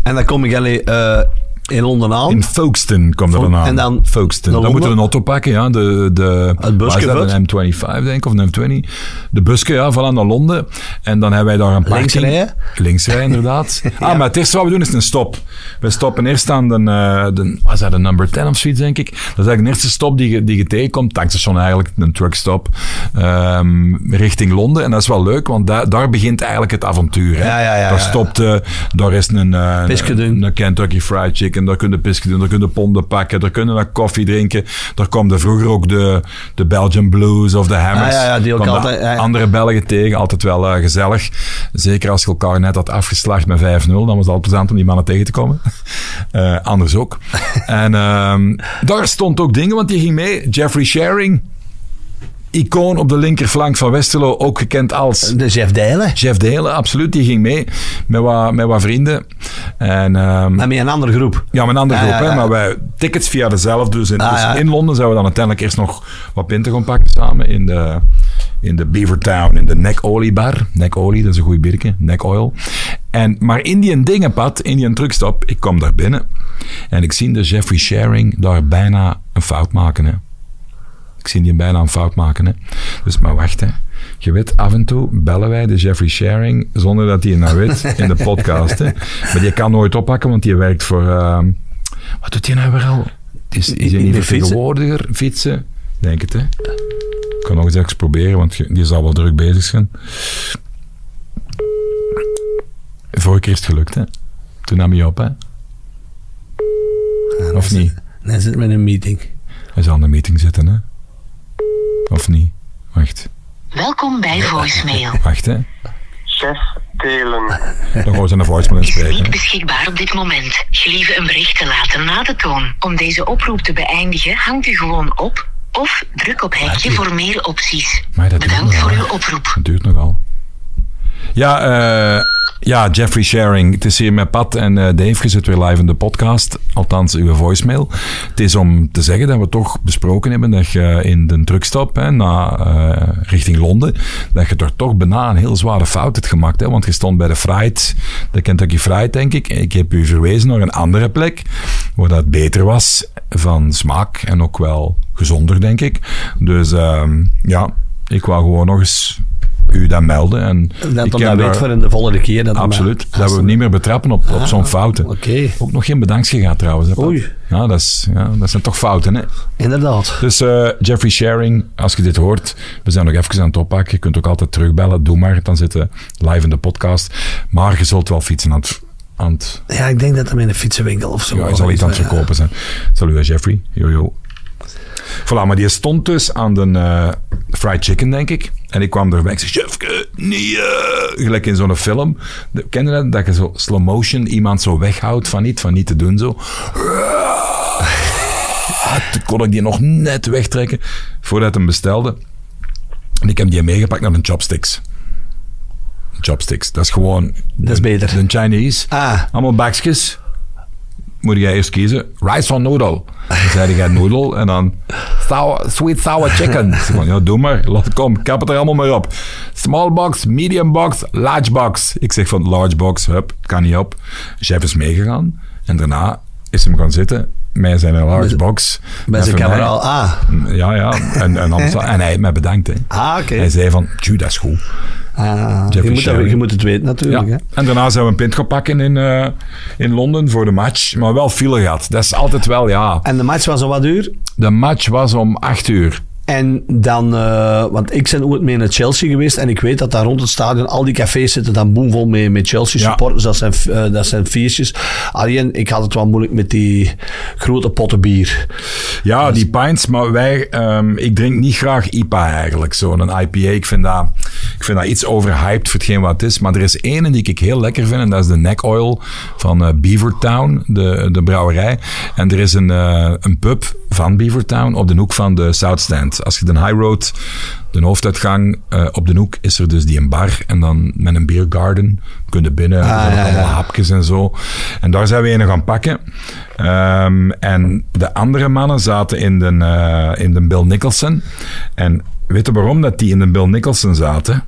S2: En dan kom ik allee, eh, in Londen aan.
S1: In Folkestone komt er dan aan.
S2: en dan
S1: Folkestone. Dan moeten we een auto pakken, ja. De, de,
S2: Het busje?
S1: Een M25, denk ik, of een M20. De busje, ja, van naar Londen. En dan hebben wij daar een parking.
S2: Links rijden?
S1: Links rijden, inderdaad. Ah, maar het eerste wat we doen is een stop. We stoppen eerst aan de, eh, de was dat de number 10 of zoiets, denk ik. Dat is eigenlijk de eerste stop die je, die je tegenkomt. Tankstation eigenlijk, een truckstop. ehm, richting Londen. En dat is wel leuk, want daar, daar begint eigenlijk het avontuur. Hè.
S2: Ja, ja, ja,
S1: daar stopt, eh, daar is een,
S2: doen.
S1: een, een Kentucky Fried Chicken. Daar kun je pisken doen, daar kun je ponden pakken. Daar kun je naar koffie drinken. Daar kwam vroeger ook de, de Belgian Blues of de Hammers.
S2: Ah, ja, ja, die ook altijd- ja.
S1: Andere Belgen tegen, altijd wel eh, gezellig. Zeker als je elkaar net had afgeslacht met 5-0, dan was het al plezant om die mannen tegen te komen. Eh, anders ook. en ehm, daar stond ook dingen, want die ging mee. Jeffrey Sharing, icoon op de linkerflank van Westerlo, ook gekend als
S2: De Jeff Dijlen.
S1: Jeff Delen, absoluut. Die ging mee met wat, met wat vrienden. En, ehm,
S2: Maar met een andere groep.
S1: ja, met een andere
S2: Ja,
S1: groep,
S2: ja,
S1: hè,
S2: ja.
S1: maar wij tickets via dezelfde. Dus in,
S2: Ah,
S1: dus
S2: ja.
S1: in Londen zouden we dan uiteindelijk eerst nog wat pinten gaan pakken samen in de, in de Beavertown, in de Neck Olie bar. Neck Olie, dat is een goed biertje, Neck Oil. En, maar in die dingenpad, in die truckstop, ik kom daar binnen en ik zie de Jeffrey Sharing daar bijna een fout maken. Hè. Ik zie die bijna een fout maken. Hè. Dus maar wacht, hè. Je weet, af en toe bellen wij de Jeffrey Sharing zonder dat hij het nou weet in de podcast. Hè. Maar die kan nooit oppakken, want die werkt voor. ehm, wat doet hij nou weer al? Is, is hij niet
S2: de
S1: vertegenwoordiger? Fietsen? Denk het, hè? Ik kan nog eens proberen, want je- die zal wel druk bezig zijn. Vorige keer is het gelukt, hè? Toen nam hij op, hè? Of niet?
S2: Dan zit met een meeting.
S1: Hij zal in de meeting zitten, hè? Of niet? Wacht,
S3: Welkom bij voicemail.
S1: wacht, hè?
S4: Chef Delen.
S1: Dan gaan we zijn voicemail
S3: Is
S1: inspreken.
S3: niet
S1: hè.
S3: beschikbaar op dit moment. Gelieve een bericht te laten na de toon. Om deze oproep te beëindigen, hangt u gewoon op of druk op hekje voor meer opties.
S1: Maar dat duurt
S3: Bedankt voor uw oproep.
S1: Het duurt nogal. Ja, eh, ja, Jeffrey Sharing. Het is hier met Pat en eh, Dave. Je zit weer live in de podcast. Althans, uw voicemail. Het is om te zeggen dat we toch besproken hebben dat je in de truckstop hè, na, eh, richting Londen, dat je er toch bijna een heel zware fout hebt gemaakt. Hè, want je stond bij de Fried, de Kentucky Fried, denk ik. Ik heb u verwezen naar een andere plek, waar dat beter was van smaak en ook wel gezonder, denk ik. Dus ehm, ja, ik wou gewoon nog eens u dat melden. En
S2: Dat
S1: ik
S2: dat weet voor in de volgende keer. Dat
S1: Absoluut.
S2: dat-
S1: Dat we niet meer betrappen op, op zo'n fouten.
S2: Oké,
S1: Ook nog geen bedankje gehad trouwens. Hè?
S2: Oei.
S1: Ja, dat, is, ja, dat zijn toch fouten. Hè?
S2: inderdaad.
S1: Dus eh, Jeffrey Sharing, als je dit hoort, we zijn nog even aan het oppakken. Je kunt ook altijd terugbellen. Doe maar. Dan zitten live in de podcast. Maar je zult wel fietsen aan het...
S2: Ja, ik denk dat hem in een fietsenwinkel of zo.
S1: ja, je zal iets aan het verkopen zijn. Salut, Jeffrey. Jojo. Voilà, maar die stond dus aan de eh, fried chicken, denk ik. En ik kwam erbij. Ik zei, eh," gelijk in zo'n film. Ken je dat? Dat je zo slow motion iemand zo weghoudt van niet, van niet te doen zo. Ah, Toen kon ik die nog net wegtrekken voordat hij hem bestelde. En ik heb die meegepakt naar de chopsticks. Chopsticks, dat is gewoon...
S2: Dat is beter.
S1: De Chinese.
S2: Ah.
S1: Allemaal bakjes. Moet jij eerst kiezen. Rice or noodle? Dan zei hij noodle en dan sour, sweet sour chicken. Ik zei van, ja, doe maar. Laat, kom, kap het er allemaal maar op. Small box, medium box, large box. Ik zeg van large box, hup, kan niet op. Chef is meegegaan en daarna is hem gaan zitten met zijn large box. En
S2: zijn
S1: mij-
S2: camera al. Ah,
S1: Ja, ja. En, en, hij heeft mij bedankt. Hè.
S2: ah oké.
S1: Hij zei van, tju, dat is goed.
S2: Ah, je, moet dat- je moet het weten natuurlijk.
S1: Ja.
S2: Hè.
S1: En daarna zijn we een pint gaan pakken in, eh, in Londen voor de match. Maar wel file gehad. Dat is altijd wel, ja.
S2: En de match was al wat duur.
S1: De match was om 8 uur.
S2: En dan, eh, want ik ben ooit mee naar Chelsea geweest en ik weet dat daar rond het stadion al die cafés zitten dan boemvol mee met Chelsea
S1: Ja.
S2: supporters. Dat zijn, eh, dat zijn feestjes. Alleen, ik had het wel moeilijk met die grote potten bier.
S1: Ja, die pints, maar wij, ehm, ik drink niet graag IPA eigenlijk, zo'n IPA. Ik vind, dat, ik vind dat iets overhyped voor hetgeen wat het is. Maar er is één die ik heel lekker vind en dat is de Neck Oil van eh, Beavertown, de, de brouwerij. En er is een, een pub van Beavertown op de hoek van de South Stand. Als je de High Road, de hoofduitgang, eh, op de hoek is er dus die een bar en dan met een beer garden. Kun je binnen,
S2: ja,
S1: allemaal hapjes en zo. En daar zijn we een gaan pakken. Ehm, en de andere mannen zaten in de, eh, in de Bill Nicholson. En weet je waarom dat die in de Bill Nicholson zaten?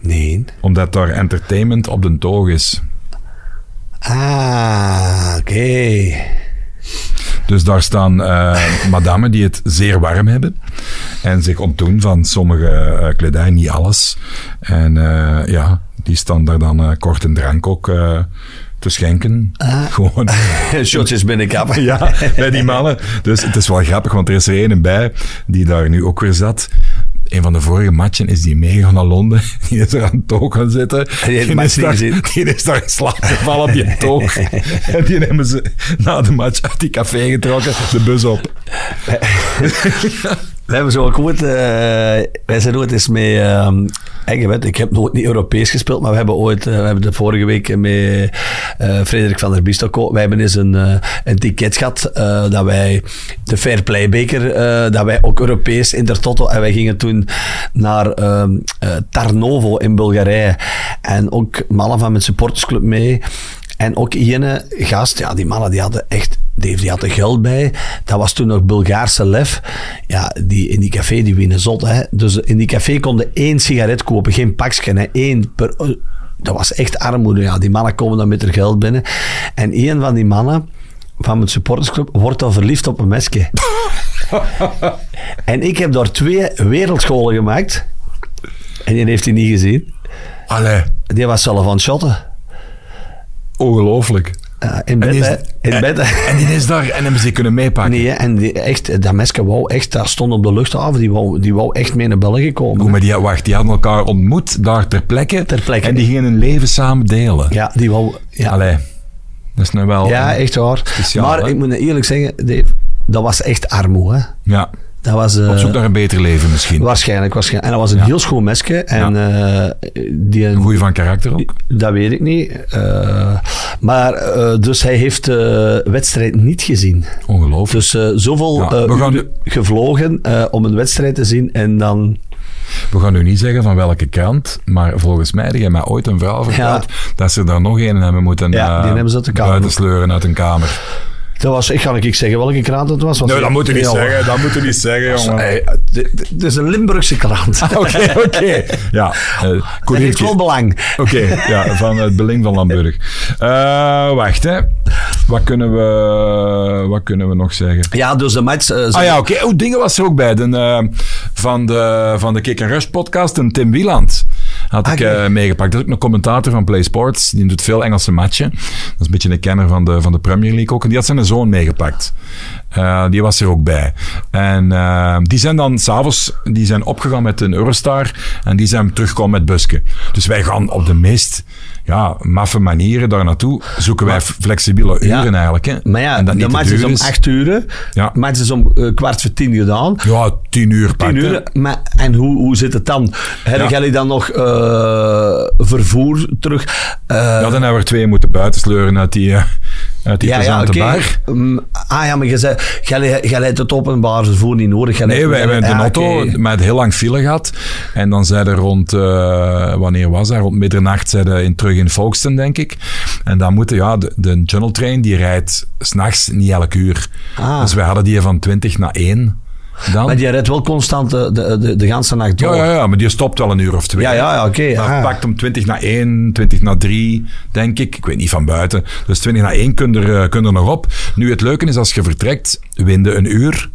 S2: Nee.
S1: Omdat daar entertainment op de toog is.
S2: Ah, oké.
S1: Dus daar staan eh madammen die het zeer warm hebben. En zich ontdoen van sommige eh, kledij, niet alles. En eh, ja, die staan daar dan kort een drank ook eh, te schenken. Gewoon.
S2: Shotjes binnenkappen.
S1: Ja, bij die mannen. Dus het is wel grappig, want er is er een bij die daar nu ook weer zat. Een van de vorige matchen is die meegegaan naar Londen. Die is er aan het toog gaan zitten.
S2: die
S1: is daar, die is daar in slaap gevallen op die toog. En die hebben ze na de match uit die café getrokken, de bus op.
S2: We hebben zo ook ooit, eh, wij zijn ooit eens mee, je weet, ik heb nooit niet Europees gespeeld, maar we hebben ooit, eh, we hebben de vorige week met eh, Frederik van der Biest ook, wij hebben eens een, een ticket gehad, eh, dat wij, de Fair Play beker, dat wij ook Europees in der Toto, en wij gingen toen naar ehm, eh, Tarnovo in Bulgarije, en ook mannen van mijn supportersclub mee, en ook ene gast, ja, die mannen die hadden echt, die, hadden geld bij. Dat was toen nog Bulgaarse lef. Ja, die, in die café, die winnen zot. Hè. Dus in die café konden één sigaret kopen, geen pakje, hè, één per... Dat was echt armoede. Ja, die mannen komen dan met hun geld binnen. En één van die mannen van mijn supportersclub wordt dan verliefd op een mesje. en ik heb daar twee wereldscholen gemaakt. En die heeft hij niet gezien.
S1: Allee,
S2: Die was zelf aan het shotten.
S1: Ongelooflijk.
S2: In bed,
S1: die is-
S2: hè. In
S1: en-
S2: bed.
S1: En die is daar en hebben ze kunnen meepakken.
S2: Nee, en die, echt, dat mesje wou echt, dat stond op de luchthaven, die wou, die wou echt mee naar België komen.
S1: Hoe, maar die, wacht, die hadden elkaar ontmoet daar ter plekke.
S2: Ter plekke.
S1: En die gingen hun leven samen delen.
S2: Ja, die wou... Ja,
S1: Allee, dat is nou wel...
S2: ja echt waar.
S1: Speciaal,
S2: maar
S1: hè?
S2: ik moet eerlijk zeggen, Dave, dat was echt armoe, hè.
S1: Ja,
S2: Dat was... eh,
S1: op zoek naar een beter leven misschien.
S2: Waarschijnlijk, waarschijnlijk. En dat was een heel schoon mesje. En eh, die...
S1: Een goeie van karakter ook.
S2: Dat weet ik niet. Eh, maar, dus hij heeft de wedstrijd niet gezien.
S1: Ongelooflijk.
S2: Dus zoveel
S1: Ja, we gaan
S2: gevlogen om een wedstrijd te zien en dan...
S1: We gaan nu niet zeggen van welke krant, maar volgens mij, die heeft mij ooit een verhaal verteld, dat ze er nog een hebben moeten
S2: Ja, die hebben ze uit de kamer.
S1: buiten sleuren uit een kamer.
S2: Dat was, ik ga niet zeggen welke krant het was. was
S1: Nee, dat moet je niet zeggen. Dat moet je niet zeggen, jongen.
S2: Het is een Limburgse krant.
S1: Oké, oké. Ja,
S2: Dat heeft
S1: Corinthië.
S2: wel belang.
S1: Oké, ja, van het Beling van Lamburg. Eh, wacht, hè. Wat kunnen, we, wat kunnen we nog zeggen?
S2: Ja, dus de match... eh,
S1: Ah ja, oké. Oh, dingen was er ook bij. De, eh, van, de, van de Kick Rush podcast, een Tim Wieland. Had ik
S2: Ah,
S1: eh, meegepakt. Dat is ook een commentator van Play Sports. Die doet veel Engelse matchen. Dat is een beetje een kenner van de, van de Premier League ook. En die had zijn zoon meegepakt. Eh, die was er ook bij. En eh, die zijn dan s'avonds die zijn opgegaan met een Eurostar. En die zijn teruggekomen met busken. Dus wij gaan op de meest ja, maffe manieren daar naartoe. Zoeken wij flexibele uren eigenlijk. Hè.
S2: Maar ja,
S1: En dat
S2: de match is om 8 uur.
S1: Ja.
S2: De match is om eh, kwart voor tien gedaan.
S1: Ja, tien uur.
S2: 10
S1: pakt, hè.
S2: uur. Maar, en hoe, hoe zit het dan? Hebben jullie dan nog eh, vervoer terug? Eh,
S1: Ja, dan hebben we er twee moeten buitensleuren uit die, uit die
S2: ja, ja, oké.
S1: bar.
S2: Mm, ah ja, maar je zei, jij hebt het openbaar vervoer niet nodig.
S1: Nee, wij hebben
S2: Ja,
S1: een auto met heel lang file gehad. En dan zeiden rond, eh, wanneer was dat? Rond middernacht zeiden in, terug in Folkestone, denk ik. En dan moeten, ja, de, de Train die rijdt s'nachts niet elk uur.
S2: Ah.
S1: Dus wij hadden die van 20 naar 1 dan.
S2: Maar die rijdt wel constant de, de, de, de ganse nacht door.
S1: Ja, ja, ja, maar die stopt wel een uur of twee.
S2: Ja, ja, ja, oké.
S1: Maar
S2: ah.
S1: pakt om 20 naar 1, 20 naar 3, denk ik. Ik weet niet van buiten. Dus 20 naar 1 kun je er, eh, kun er nog op. Nu, het leuke is, als je vertrekt, winde een uur.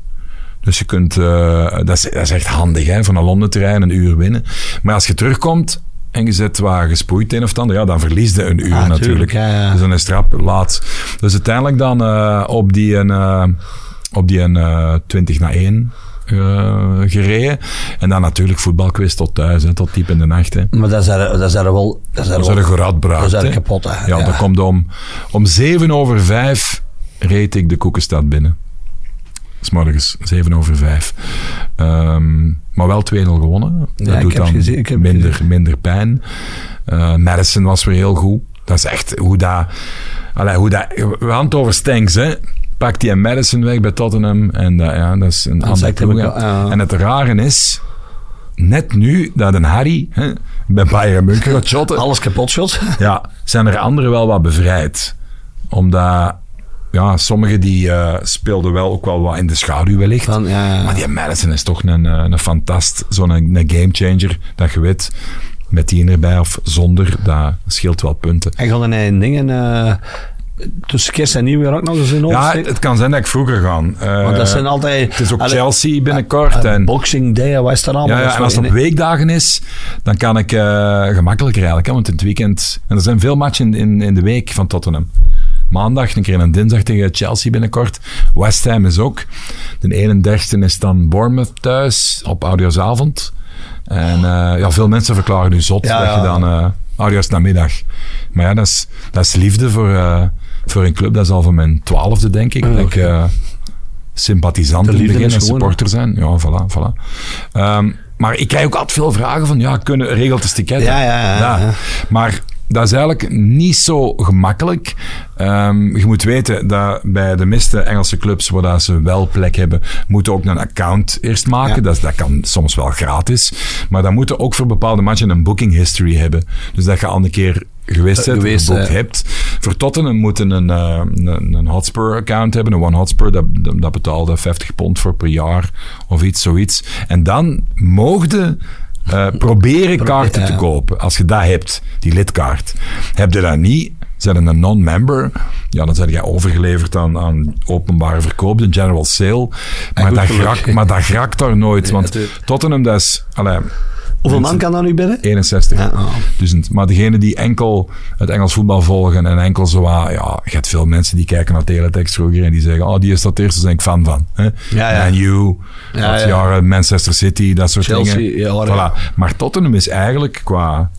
S1: Dus je kunt... eh, dat, is, dat is echt handig, hè. Van naar Londen te rijden, een uur winnen. Maar als je terugkomt en je zit waar gespoeid een of ander, ja, dan verlies je een uur
S2: Ah,
S1: natuurlijk.
S2: tuurlijk, ja, ja.
S1: Dus dan is het rap laat. Dus uiteindelijk dan eh, op die, een, eh, op die een, eh, 20 naar 1 eh, gereden. En dan natuurlijk voetbalquiz tot thuis, hè, tot diep in de nacht. Hè.
S2: Maar dat is er, dat is er wel... Dat is er
S1: Dat is geradbraak.
S2: Dat is er kapot, hè.
S1: Ja,
S2: Ja.
S1: dat komt om, om zeven over vijf reed ik de Koekenstad binnen. S morgens, zeven over vijf. Ehm, maar wel 2-0 gewonnen. Dat
S2: Ja,
S1: doet dan
S2: gezien,
S1: minder, minder pijn. Eh, Madison was weer heel goed. Dat is echt hoe dat... Allee, hoe dat we hadden het over Stanks, hè. Pakt die Madison weg bij Tottenham. En dat, ja, dat is een andere ploeg. En het rare is... Net nu dat een Harry hè, bij Bayern München gaat shotten,
S2: Alles kapot shot.
S1: ja, zijn er anderen wel wat bevrijd. Omdat, ja, sommigen die eh, speelden wel ook wel wat in de schaduw wellicht.
S2: Van, ja, ja.
S1: Maar die Madison is toch een, eh, een fantast, zo'n een gamechanger, dat je weet, met die erbij of zonder, dat scheelt wel punten.
S2: En gaan er dingen... eh tussen kerst en nieuwjaar ook nog eens in
S1: Ja, het kan zijn dat ik vroeger ga. Eh,
S2: Want dat zijn altijd...
S1: het is ook Chelsea binnenkort.
S2: eh,
S1: en,
S2: Boxing Day, wat is er allemaal?
S1: Ja, en als het op weekdagen is, dan kan ik eh, gemakkelijker eigenlijk. Hè, want in het weekend... En er zijn veel matchen in, in, de week van Tottenham. Maandag, een keer een dinsdag tegen Chelsea binnenkort. West Ham is ook. De 31e is dan Bournemouth thuis op oudejaarsavond. En eh, ja, veel mensen verklaren nu zot
S2: Ja,
S1: dat je dan uh, oudejaarsnamiddag... Maar ja, dat is, dat is liefde voor, eh, voor een club. Dat is al van mijn twaalfde, denk ik.
S2: Ja,
S1: dat ik
S2: oké.
S1: eh, sympathisant in begin en supporter zijn. Ja, voilà, voilà. Ehm, maar ik krijg ook altijd veel vragen van, ja, kunnen regelt de ticket?
S2: Ja, ja, ja, ja.
S1: Maar dat is eigenlijk niet zo gemakkelijk. Ehm, je moet weten dat bij de meeste Engelse clubs waar dat ze wel plek hebben, moeten ook een account eerst maken.
S2: Ja.
S1: Dat, dat kan soms wel gratis. Maar dan moeten ook voor bepaalde matchen een booking history hebben. Dus dat je al een keer geweest bent,
S2: geweest,
S1: geboekt
S2: eh.
S1: hebt. Voor Tottenham moeten een, eh, een, een Hotspur-account hebben, een One Hotspur. Dat, dat betaalde 50 pond voor per jaar of iets, zoiets. En dan mogen eh proberen kaarten te kopen. Als je dat hebt, die lidkaart. Heb je dat niet, zijn een non-member, ja, dan zijn jij overgeleverd aan, aan openbare verkoop, de general sale. Maar, dat
S2: geluk.
S1: grakt, maar dat grakt daar nooit. want. Tottenham, dat is... Allee,
S2: Hoeveel man kan daar nu binnen?
S1: 61.
S2: Ja, oh.
S1: Dus, maar degene die enkel het Engels voetbal volgen en enkel zo, wat- ja, je hebt veel mensen die kijken naar teletext vroeger en die zeggen, oh, die is dat eerste, daar ben ik fan van. Hè?
S2: Ja, ja.
S1: Man U,
S2: Ja, ja.
S1: jaren Manchester City, dat soort
S2: Chelsea,
S1: dingen.
S2: ja, ja.
S1: Voilà. Maar Tottenham is eigenlijk qua,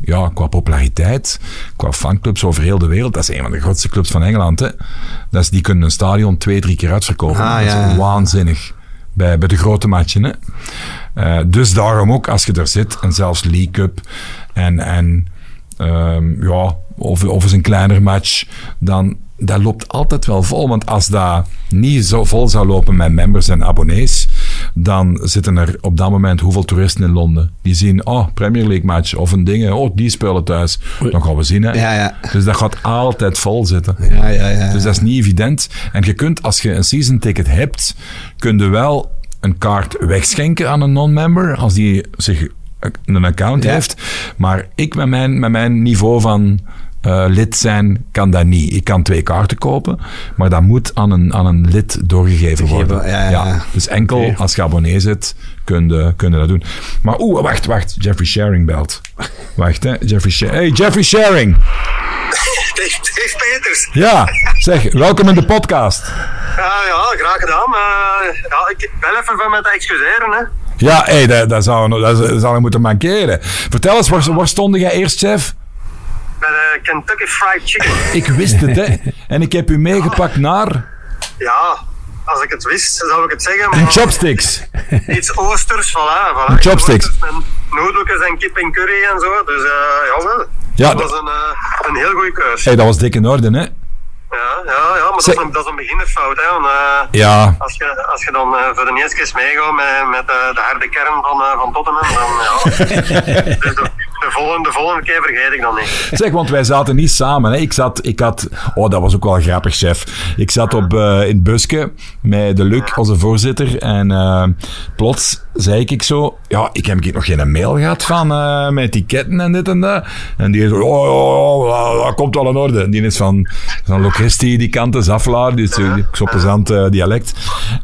S1: ja, qua populariteit, qua fanclubs over heel de wereld, dat is een van de grootste clubs van Engeland. Hè? Dat is, die kunnen een stadion twee, drie keer uitverkopen.
S2: Ah,
S1: dat is
S2: ja, ja.
S1: waanzinnig. Bij, bij de grote matchen. Hè? Eh, dus daarom ook, als je er zit, en zelfs League Cup en, en ehm, ja, of, of eens een kleiner match, dan dat loopt altijd wel vol. Want als dat niet zo vol zou lopen met members en abonnees, dan zitten er op dat moment hoeveel toeristen in Londen. Die zien, oh, Premier League match of een ding, oh, die spelen thuis. Dan gaan we zien, hè.
S2: Ja, ja.
S1: Dus dat gaat altijd vol zitten.
S2: Ja, ja, ja.
S1: Dus dat is niet evident. En je kunt, als je een season ticket hebt, kun je wel een kaart wegschenken aan een non-member, als die zich een account
S2: Ja.
S1: heeft. Maar ik met mijn, met mijn niveau van eh, lid zijn, kan dat niet. Ik kan twee kaarten kopen, maar dat moet aan een, aan een lid doorgegeven worden.
S2: ja, ja, ja.
S1: Dus enkel als je abonnee zit, kun je, kun je dat doen. Maar oeh, wacht, wacht. Jeffrey Sharing belt. Wacht, hè. Jeffrey Sharing. Hey, Jeffrey Sharing.
S4: Dave, Peters.
S1: Ja, zeg, welkom in de podcast.
S4: Ja, ja, graag gedaan. Eh, ja, ik bel even van met te excuseren. Hè.
S1: Ja, hey, dat, dat, zou, dat zou ik moeten mankeren. Vertel eens, waar, waar stond jij eerst, chef?
S4: Bij de Kentucky Fried Chicken.
S1: Ik wist het, hè. En ik heb u meegepakt naar
S4: Ja, als ik het wist, zou ik het zeggen. Maar
S1: een chopsticks.
S4: Iets oosters, voilà. voilà.
S1: Een chopsticks.
S4: Met Noedeltjes en kip en curry en zo. Dus eh jawel.
S1: Ja,
S4: dat was een, eh, een heel goede keus.
S1: Hey, dat was dik in orde, hè.
S4: Ja, ja, ja maar dat is, een, dat is een beginnersfout. Hè, want,
S1: Ja,
S4: als, je, als je dan voor de eerste keer meegaat met, met de harde kern van, van Tottenham, dan ja. dus de, volgende, de volgende keer vergeet ik dan niet.
S1: zeg, want wij zaten niet samen. Hè. Ik zat, ik had, oh, dat was ook wel grappig, chef. Ik zat op, eh, in het busje met de Luc, onze voorzitter. En eh, plots zei ik, ik zo, ja, ik heb nog geen mail gehad van eh, met etiketten en dit en dat. En die is, oh, oh, oh, dat komt wel in orde. Die is van, van Locristi, die kant, de Zaflaar, die is zo- zo plezant dialect.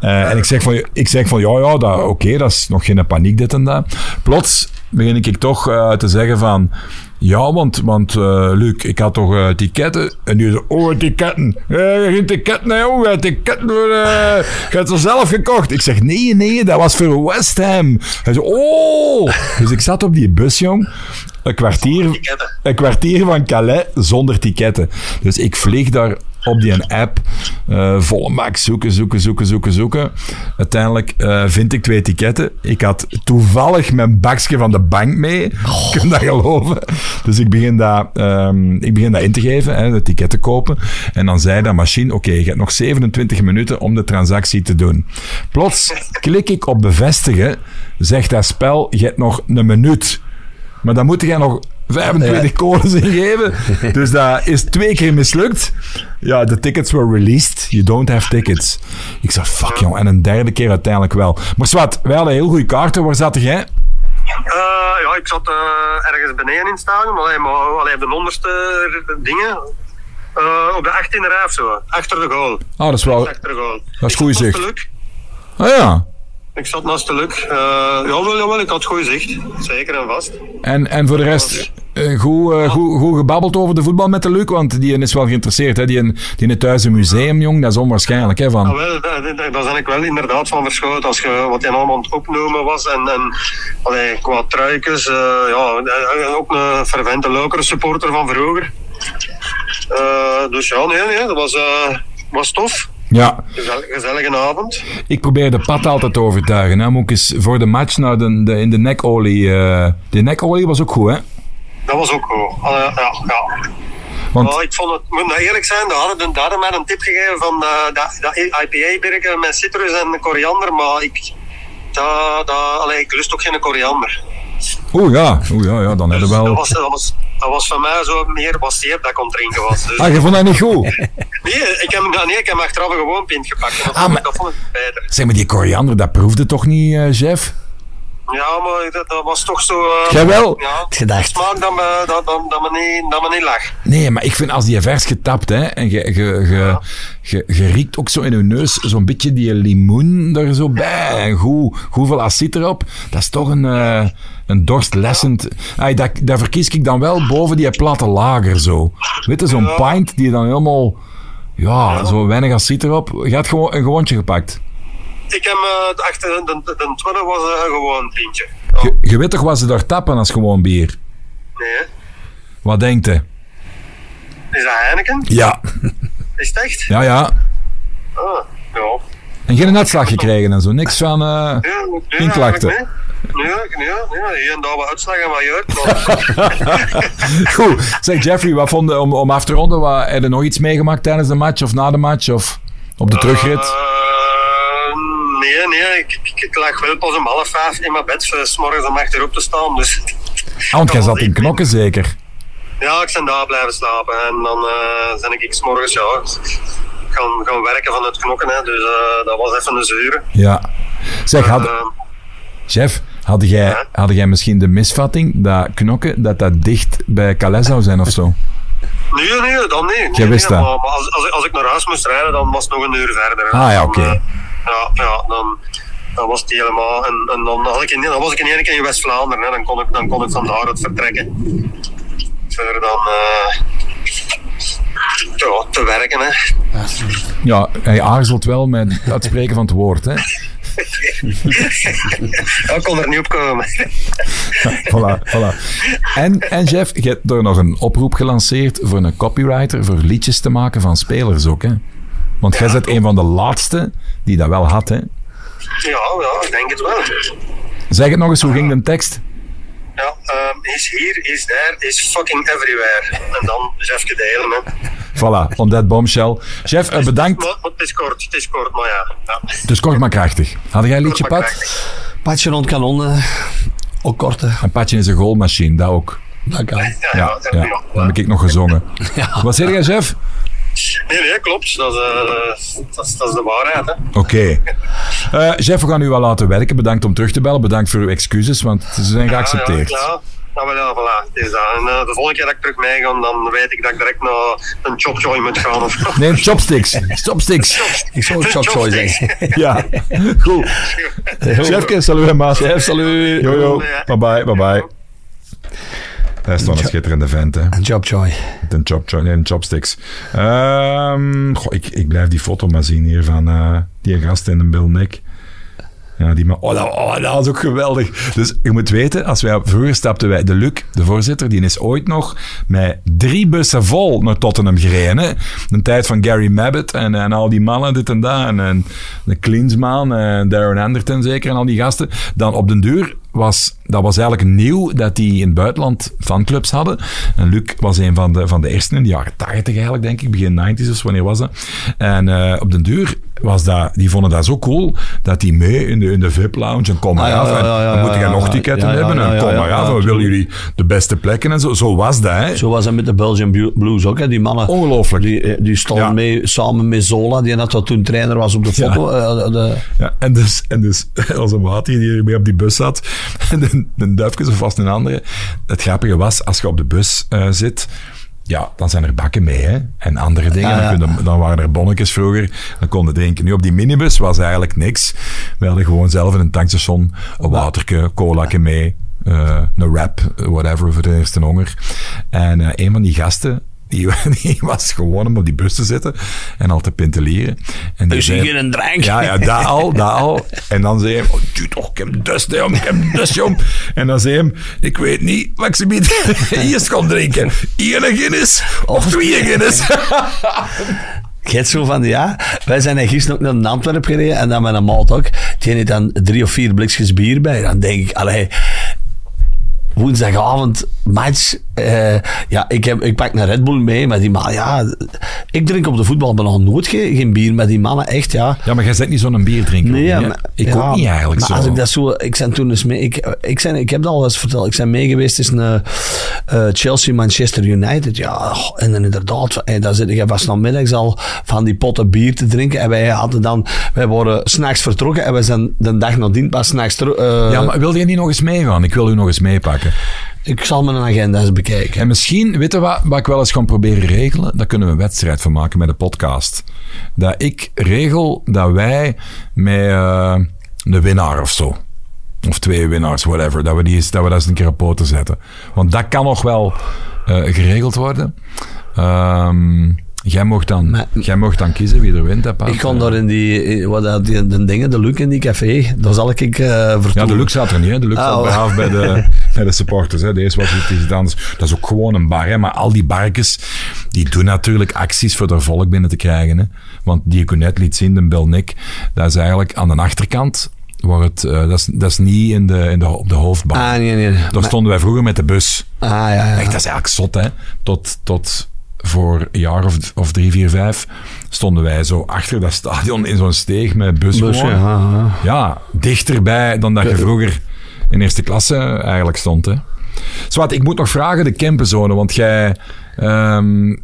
S1: En ik zeg van, ik zeg van ja, ja, oké, dat is nog geen paniek, dit en dat. Plots begin ik toch te zeggen van... Ja, want, want eh, Luc, ik had toch eh, ticketten. En die zei, oh, ticketten. Eh, geen ticketten, hè, oh, eh, je hebt ze zelf gekocht. Ik zeg, nee, nee, dat was voor West Ham. Hij zei, oh. Dus ik zat op die bus, jong. Een kwartier, een kwartier van Calais zonder ticketten. Dus ik vlieg daar op die app, eh, volle maak zoeken, zoeken, zoeken, zoeken, zoeken. Uiteindelijk eh, vind ik twee ticketten. Ik had toevallig mijn bakje van de bank mee. Kun je dat geloven? Dus ik begin dat, ehm, ik begin dat in te geven, hè, de ticketten kopen. En dan zei dat machine, oké, je hebt nog 27 minuten om de transactie te doen. Plots klik ik op bevestigen, zegt dat spel, je hebt nog een minuut. Maar dan moet jij nog 25 codes ingeven. Dus dat is twee keer mislukt. Ja, de tickets were released. You don't have tickets. Ik zei, fuck jong. En een derde keer uiteindelijk wel. Maar Swat, wij hadden heel goede kaarten. Waar zat jij?
S4: Eh, ja, ik zat eh, ergens beneden in het stadion, alleen maar alleen de onderste dingen. Eh, op de 18e rij of zo, achter de goal.
S1: Oh, dat is wel...
S4: Achter de goal.
S1: Dat is
S4: naast
S1: zicht. Oh ja.
S4: Ik zat naast de Luc. Eh, jawel, jawel, ik had goed zicht. Zeker en vast.
S1: En, en voor de rest, eh, goed, eh, goed, goed gebabbeld over de voetbal met de Luc, want die is wel geïnteresseerd. Hè? Die, die heeft thuis een museum, jong. Dat is onwaarschijnlijk. Hè, van.
S4: wel, daar, ben ik wel inderdaad van verschoten. Als je wat je allemaal opnoemen was. En, en allee, qua truikens. ja, ook een fervente lokere supporter van vroeger. Dus ja, nee, nee, dat was, was tof.
S1: Ja,
S4: Gezel, gezellige avond.
S1: ik probeer de pat altijd te overtuigen. Hè. Moet ik eens voor de match naar de, de, in de nekolie... eh de nekolie was ook goed, hè?
S4: Dat was ook goed. Ah, ja, ja.
S1: Want
S4: Maar ik vond het, moet nou eerlijk zijn, daar hadden, daar hadden mij een tip gegeven van eh, dat, dat IPA-birken met citrus en koriander, maar ik, dat, dat, allee, ik lust ook geen koriander.
S1: Oeh ja, oeh ja, ja, dan hebben we
S4: Dat
S1: wel...
S4: was, dat, was, dat was voor mij zo meer basteerd dat ik kon drinken was. Dus,
S1: Ah, je vond dat niet goed?
S4: ik heb, nou, nee, ik heb achteraf een gewoon pint gepakt. Dat,
S1: Ah,
S4: vond,
S1: maar-
S4: dat vond ik beter.
S1: Zeg maar, die koriander, dat proefde toch niet, eh chef?
S4: Ja, maar dat, dat was toch zo... eh,
S1: Jawel.
S4: Ja,
S2: Gedacht.
S4: smaak dat me, dat, dat, dat, me niet, dat me niet lag.
S1: Nee, maar ik vind als die vers getapt, hè, en je, je, je, je, je riekt ook zo in je neus zo'n beetje die limoen er zo bij, en goed, goed veel acid erop, dat is toch een, eh, een dorstlessend... Ay, dat, dat verkies ik dan wel boven die platte lager zo. Weet je, zo'n pint die dan helemaal... Ja, zo weinig acid erop. Je had gewoon een gewoontje gepakt.
S4: Ik heb de, achter, de, de, de was een gewoon pintje.
S1: Je, je weet toch wat ze daar tappen als gewoon bier?
S4: nee.
S1: Wat denkt je?
S4: Is dat Heineken?
S1: Ja.
S4: Is het echt?
S1: Ja, ja.
S4: Ah, ja.
S1: En geen uitslag gekregen en zo. Niks van...
S4: nee,
S1: klachten.
S4: Nee, nee, nee, hier en daar wat uitslagen maar-
S1: Goed. Zeg Jeffrey, wat vond je, om, om af te ronden, wat, heb je nog iets meegemaakt tijdens de match of na de match of op de terugrit?
S4: Eh, nee, nee, ik, ik, ik lag wel pas om half vijf in mijn bed, eh, s morgens om acht uur op te staan. Dus
S1: Ah, want jij zat in knokken zeker.
S4: ja, ik ben daar blijven slapen. En dan eh ben ik s morgens ja, gaan, gaan werken van het knokken. Hè. Dus dat was even een zure.
S1: Ja. Zeg, had, chef, had jij,
S4: Ja?
S1: had jij misschien de misvatting dat knokken, dat dat dicht bij Calais zou zijn of zo?
S4: nee, nee, dan niet. Nee,
S1: Jij wist
S4: nee,
S1: dat?
S4: Maar, maar als, als, ik- als ik naar huis moest rijden, dan was het nog een uur verder. hè.
S1: Ah, ja, oké.
S4: eh, ja, ja, dan, dan was het helemaal. En, en dan, had ik in, dan was ik in één keer in West-Vlaanderen. hè. Dan, kon ik, dan kon ik van daaruit vertrekken. Voor dan eh, ja, te werken. Hè.
S1: Ja, hij aarzelt wel met het uitspreken van het woord, hè?
S4: Ja, ik kon er niet op komen.
S1: Voilà, voilà. En, en Jeff, je hebt er nog een oproep gelanceerd voor een copywriter voor liedjes te maken van spelers ook, hè? Want jij bent een van de laatste die dat wel had, hè?
S4: Ja, ja, ik denk het wel.
S1: Zeg het nog eens, hoe ging de tekst?
S4: Ja, is hier, is daar, is fucking everywhere. En dan dus even delen. Hè.
S1: Voilà, on that bombshell. Chef, eh, bedankt.
S4: Maar, maar het is kort, het is kort, maar ja. ja.
S1: Dus kort maar krachtig. Had jij een liedje, Pat?
S2: Patje rond kanon. eh, ook korte.
S1: Een Patje is een goalmachine, dat ook.
S2: Dat kan.
S4: Ja,
S1: Ja,
S4: ja,
S1: ja,
S4: ja.
S1: dat heb ik nog gezongen.
S2: Ja.
S1: Wat zeg jij, chef?
S4: Nee, nee, klopt. Dat is, eh, dat is, dat is de waarheid. Hè.
S1: Oké. Eh, chef, we gaan u wel laten werken. Bedankt om terug te bellen. Bedankt voor uw excuses, want ze zijn geaccepteerd.
S4: Ja, Nou, wel, ja, voilà. Het is dat. En eh, de volgende keer dat ik terug mee ga, dan weet ik dat ik direct naar een chopjoy moet gaan. Of.
S1: Nee, chopsticks. Chopsticks.
S2: Ik zou ook chop zeggen.
S1: Ja, goed. Chefke, salut, maat.
S2: Chef, salut.
S1: Yo, yo. Bye bye, bye bye. Dat is toch een schitterende vent, hè.
S2: Een jobjoy.
S1: Een, chop, nee, een chopsticks. Ehm, goh, ik, ik blijf die foto maar zien hier van eh, die gast in een Bill Nick. Ja, die man, oh, dat, oh, was ook geweldig. Dus je moet weten, als wij, vroeger stapten wij, de Luc, de voorzitter, die is ooit nog met drie bussen vol naar Tottenham gereden. Hè. De tijd van Gary Mabbitt en, en al die mannen, dit en dat. En, en de Klinsman en Darren Anderton zeker en al die gasten. Dan op den duur was, dat was eigenlijk nieuw dat die in het buitenland fanclubs hadden. En Luc was een van de, van de eerste in de jaren 80 eigenlijk, denk ik, begin 90s, dus wanneer was dat? En eh, op den duur was dat, die vonden dat zo cool, dat die mee in de, in de VIP-lounge en kom maar
S2: Ah, ja,
S1: af.
S2: ja,
S1: en
S2: ja, ja,
S1: dan moeten
S2: ja,
S1: je nog
S2: ja,
S1: ticketten
S2: ja, ja,
S1: hebben
S2: ja,
S1: en
S2: ja,
S1: kom
S2: ja,
S1: maar af.
S2: ja,
S1: we willen jullie de beste plekken en zo. Zo was dat, hè.
S2: Zo was het met de Belgian Blues ook. Hè. Die mannen
S1: Ongelooflijk.
S2: die, eh, die stonden
S1: Ja.
S2: mee samen met Zola, die net wat toen trainer was op de
S1: Ja.
S2: foto. eh, de,
S1: Ja, en dus, en dus onze maat die mee op die bus zat, en een, een duifje of vast een andere. Het grappige was, als je op de bus eh, zit, ja, dan zijn er bakken mee, hè. En andere dingen.
S2: Ah, ja.
S1: Dan, kun je- dan waren er bonnetjes vroeger, dan konden drinken. Nu op die minibus was eigenlijk niks. We hadden gewoon zelf in een tankstation een waterke, colaatje mee, eh, een wrap, whatever, voor de eerste honger. En eh, een van die gasten, die, die was gewoon om op die bus te zitten en al te pintelieren. En zei-
S2: hier een drank?
S1: ja, ja, dat al, dat al. En dan zei hij, oh, dude, toch, ik heb dust, hè, jong, ik heb dust, jong. En dan zei hij, ik weet niet wat ik ze bied hier gaan drinken. Hier een Guinness of twee Guinness.
S2: Hebt zo van, ja, wij zijn er gisteren ook naar Antwerpen gereden en dan met een maat ook. Die heeft dan drie of vier blikjes bier bij. Dan denk ik, allee, woensdagavond match. eh, ja, ik, heb, ik pak een Red Bull mee, maar die man, ja, ik drink op de voetbal bijna nooit geen, geen bier, maar die mannen echt, ja.
S1: Ja, maar jij bent niet zo'n bierdrinker.
S2: Nee, maar-
S1: ik
S2: ja,
S1: ook niet eigenlijk
S2: maar
S1: zo.
S2: Als ik dat zo, ik toen eens mee, ik, ik, zijn, ik heb dat al eens verteld, ik ben mee geweest is een eh, Chelsea Manchester United, ja, en dan inderdaad, hey, daar zit ik was namiddags al van die potten bier te drinken en wij hadden dan, wij worden s'nachts vertrokken en wij zijn de dag nadien pas s'nachts terug. eh,
S1: Ja, maar wil je niet nog eens meegaan? Ik wil u nog eens meepakken.
S2: Ik zal mijn agenda eens bekijken.
S1: En misschien, weet je wat, wat ik wel eens ga proberen regelen? Daar kunnen we een wedstrijd van maken met de podcast. Dat ik regel dat wij met eh een winnaar of zo. Of twee winnaars, whatever. Dat we, die eens, dat we dat eens een keer op poten zetten. Want dat kan nog wel eh, geregeld worden. Ehm, jij, mocht dan,
S2: Maar-
S1: jij mocht dan kiezen wie er wint. Hè?
S2: Ik kon daar in die, wat dat, die, de dingen, de Luc in die café, daar zal ik ik eh
S1: Ja,
S2: vertoeven.
S1: de Lux zat er niet. Hè. De Lux
S2: Ah,
S1: zat
S2: oh.
S1: bij de, bij de supporters. Hè. Deze was iets iets anders. Dat is ook gewoon een bar. Hè. Maar al die barkes, die doen natuurlijk acties voor er volk binnen te krijgen. Hè. Want die ik u net liet zien, de Belnik, dat is eigenlijk aan de achterkant. Waar het, eh, dat, is, dat is niet in de, in de, op de hoofdbaan.
S2: Ah, nee, nee.
S1: Daar
S2: Maar-
S1: stonden wij vroeger met de bus.
S2: ah, ja, ja.
S1: Echt, dat is eigenlijk zot, hè. Tot, tot voor een jaar of, of drie, vier, vijf stonden wij zo achter dat stadion in zo'n steeg met bus,
S2: ja, ja.
S1: Ja, dichterbij dan dat je vroeger in eerste klasse eigenlijk stond. Hè. Zwart, ik moet nog vragen de campenzone, want jij, ehm,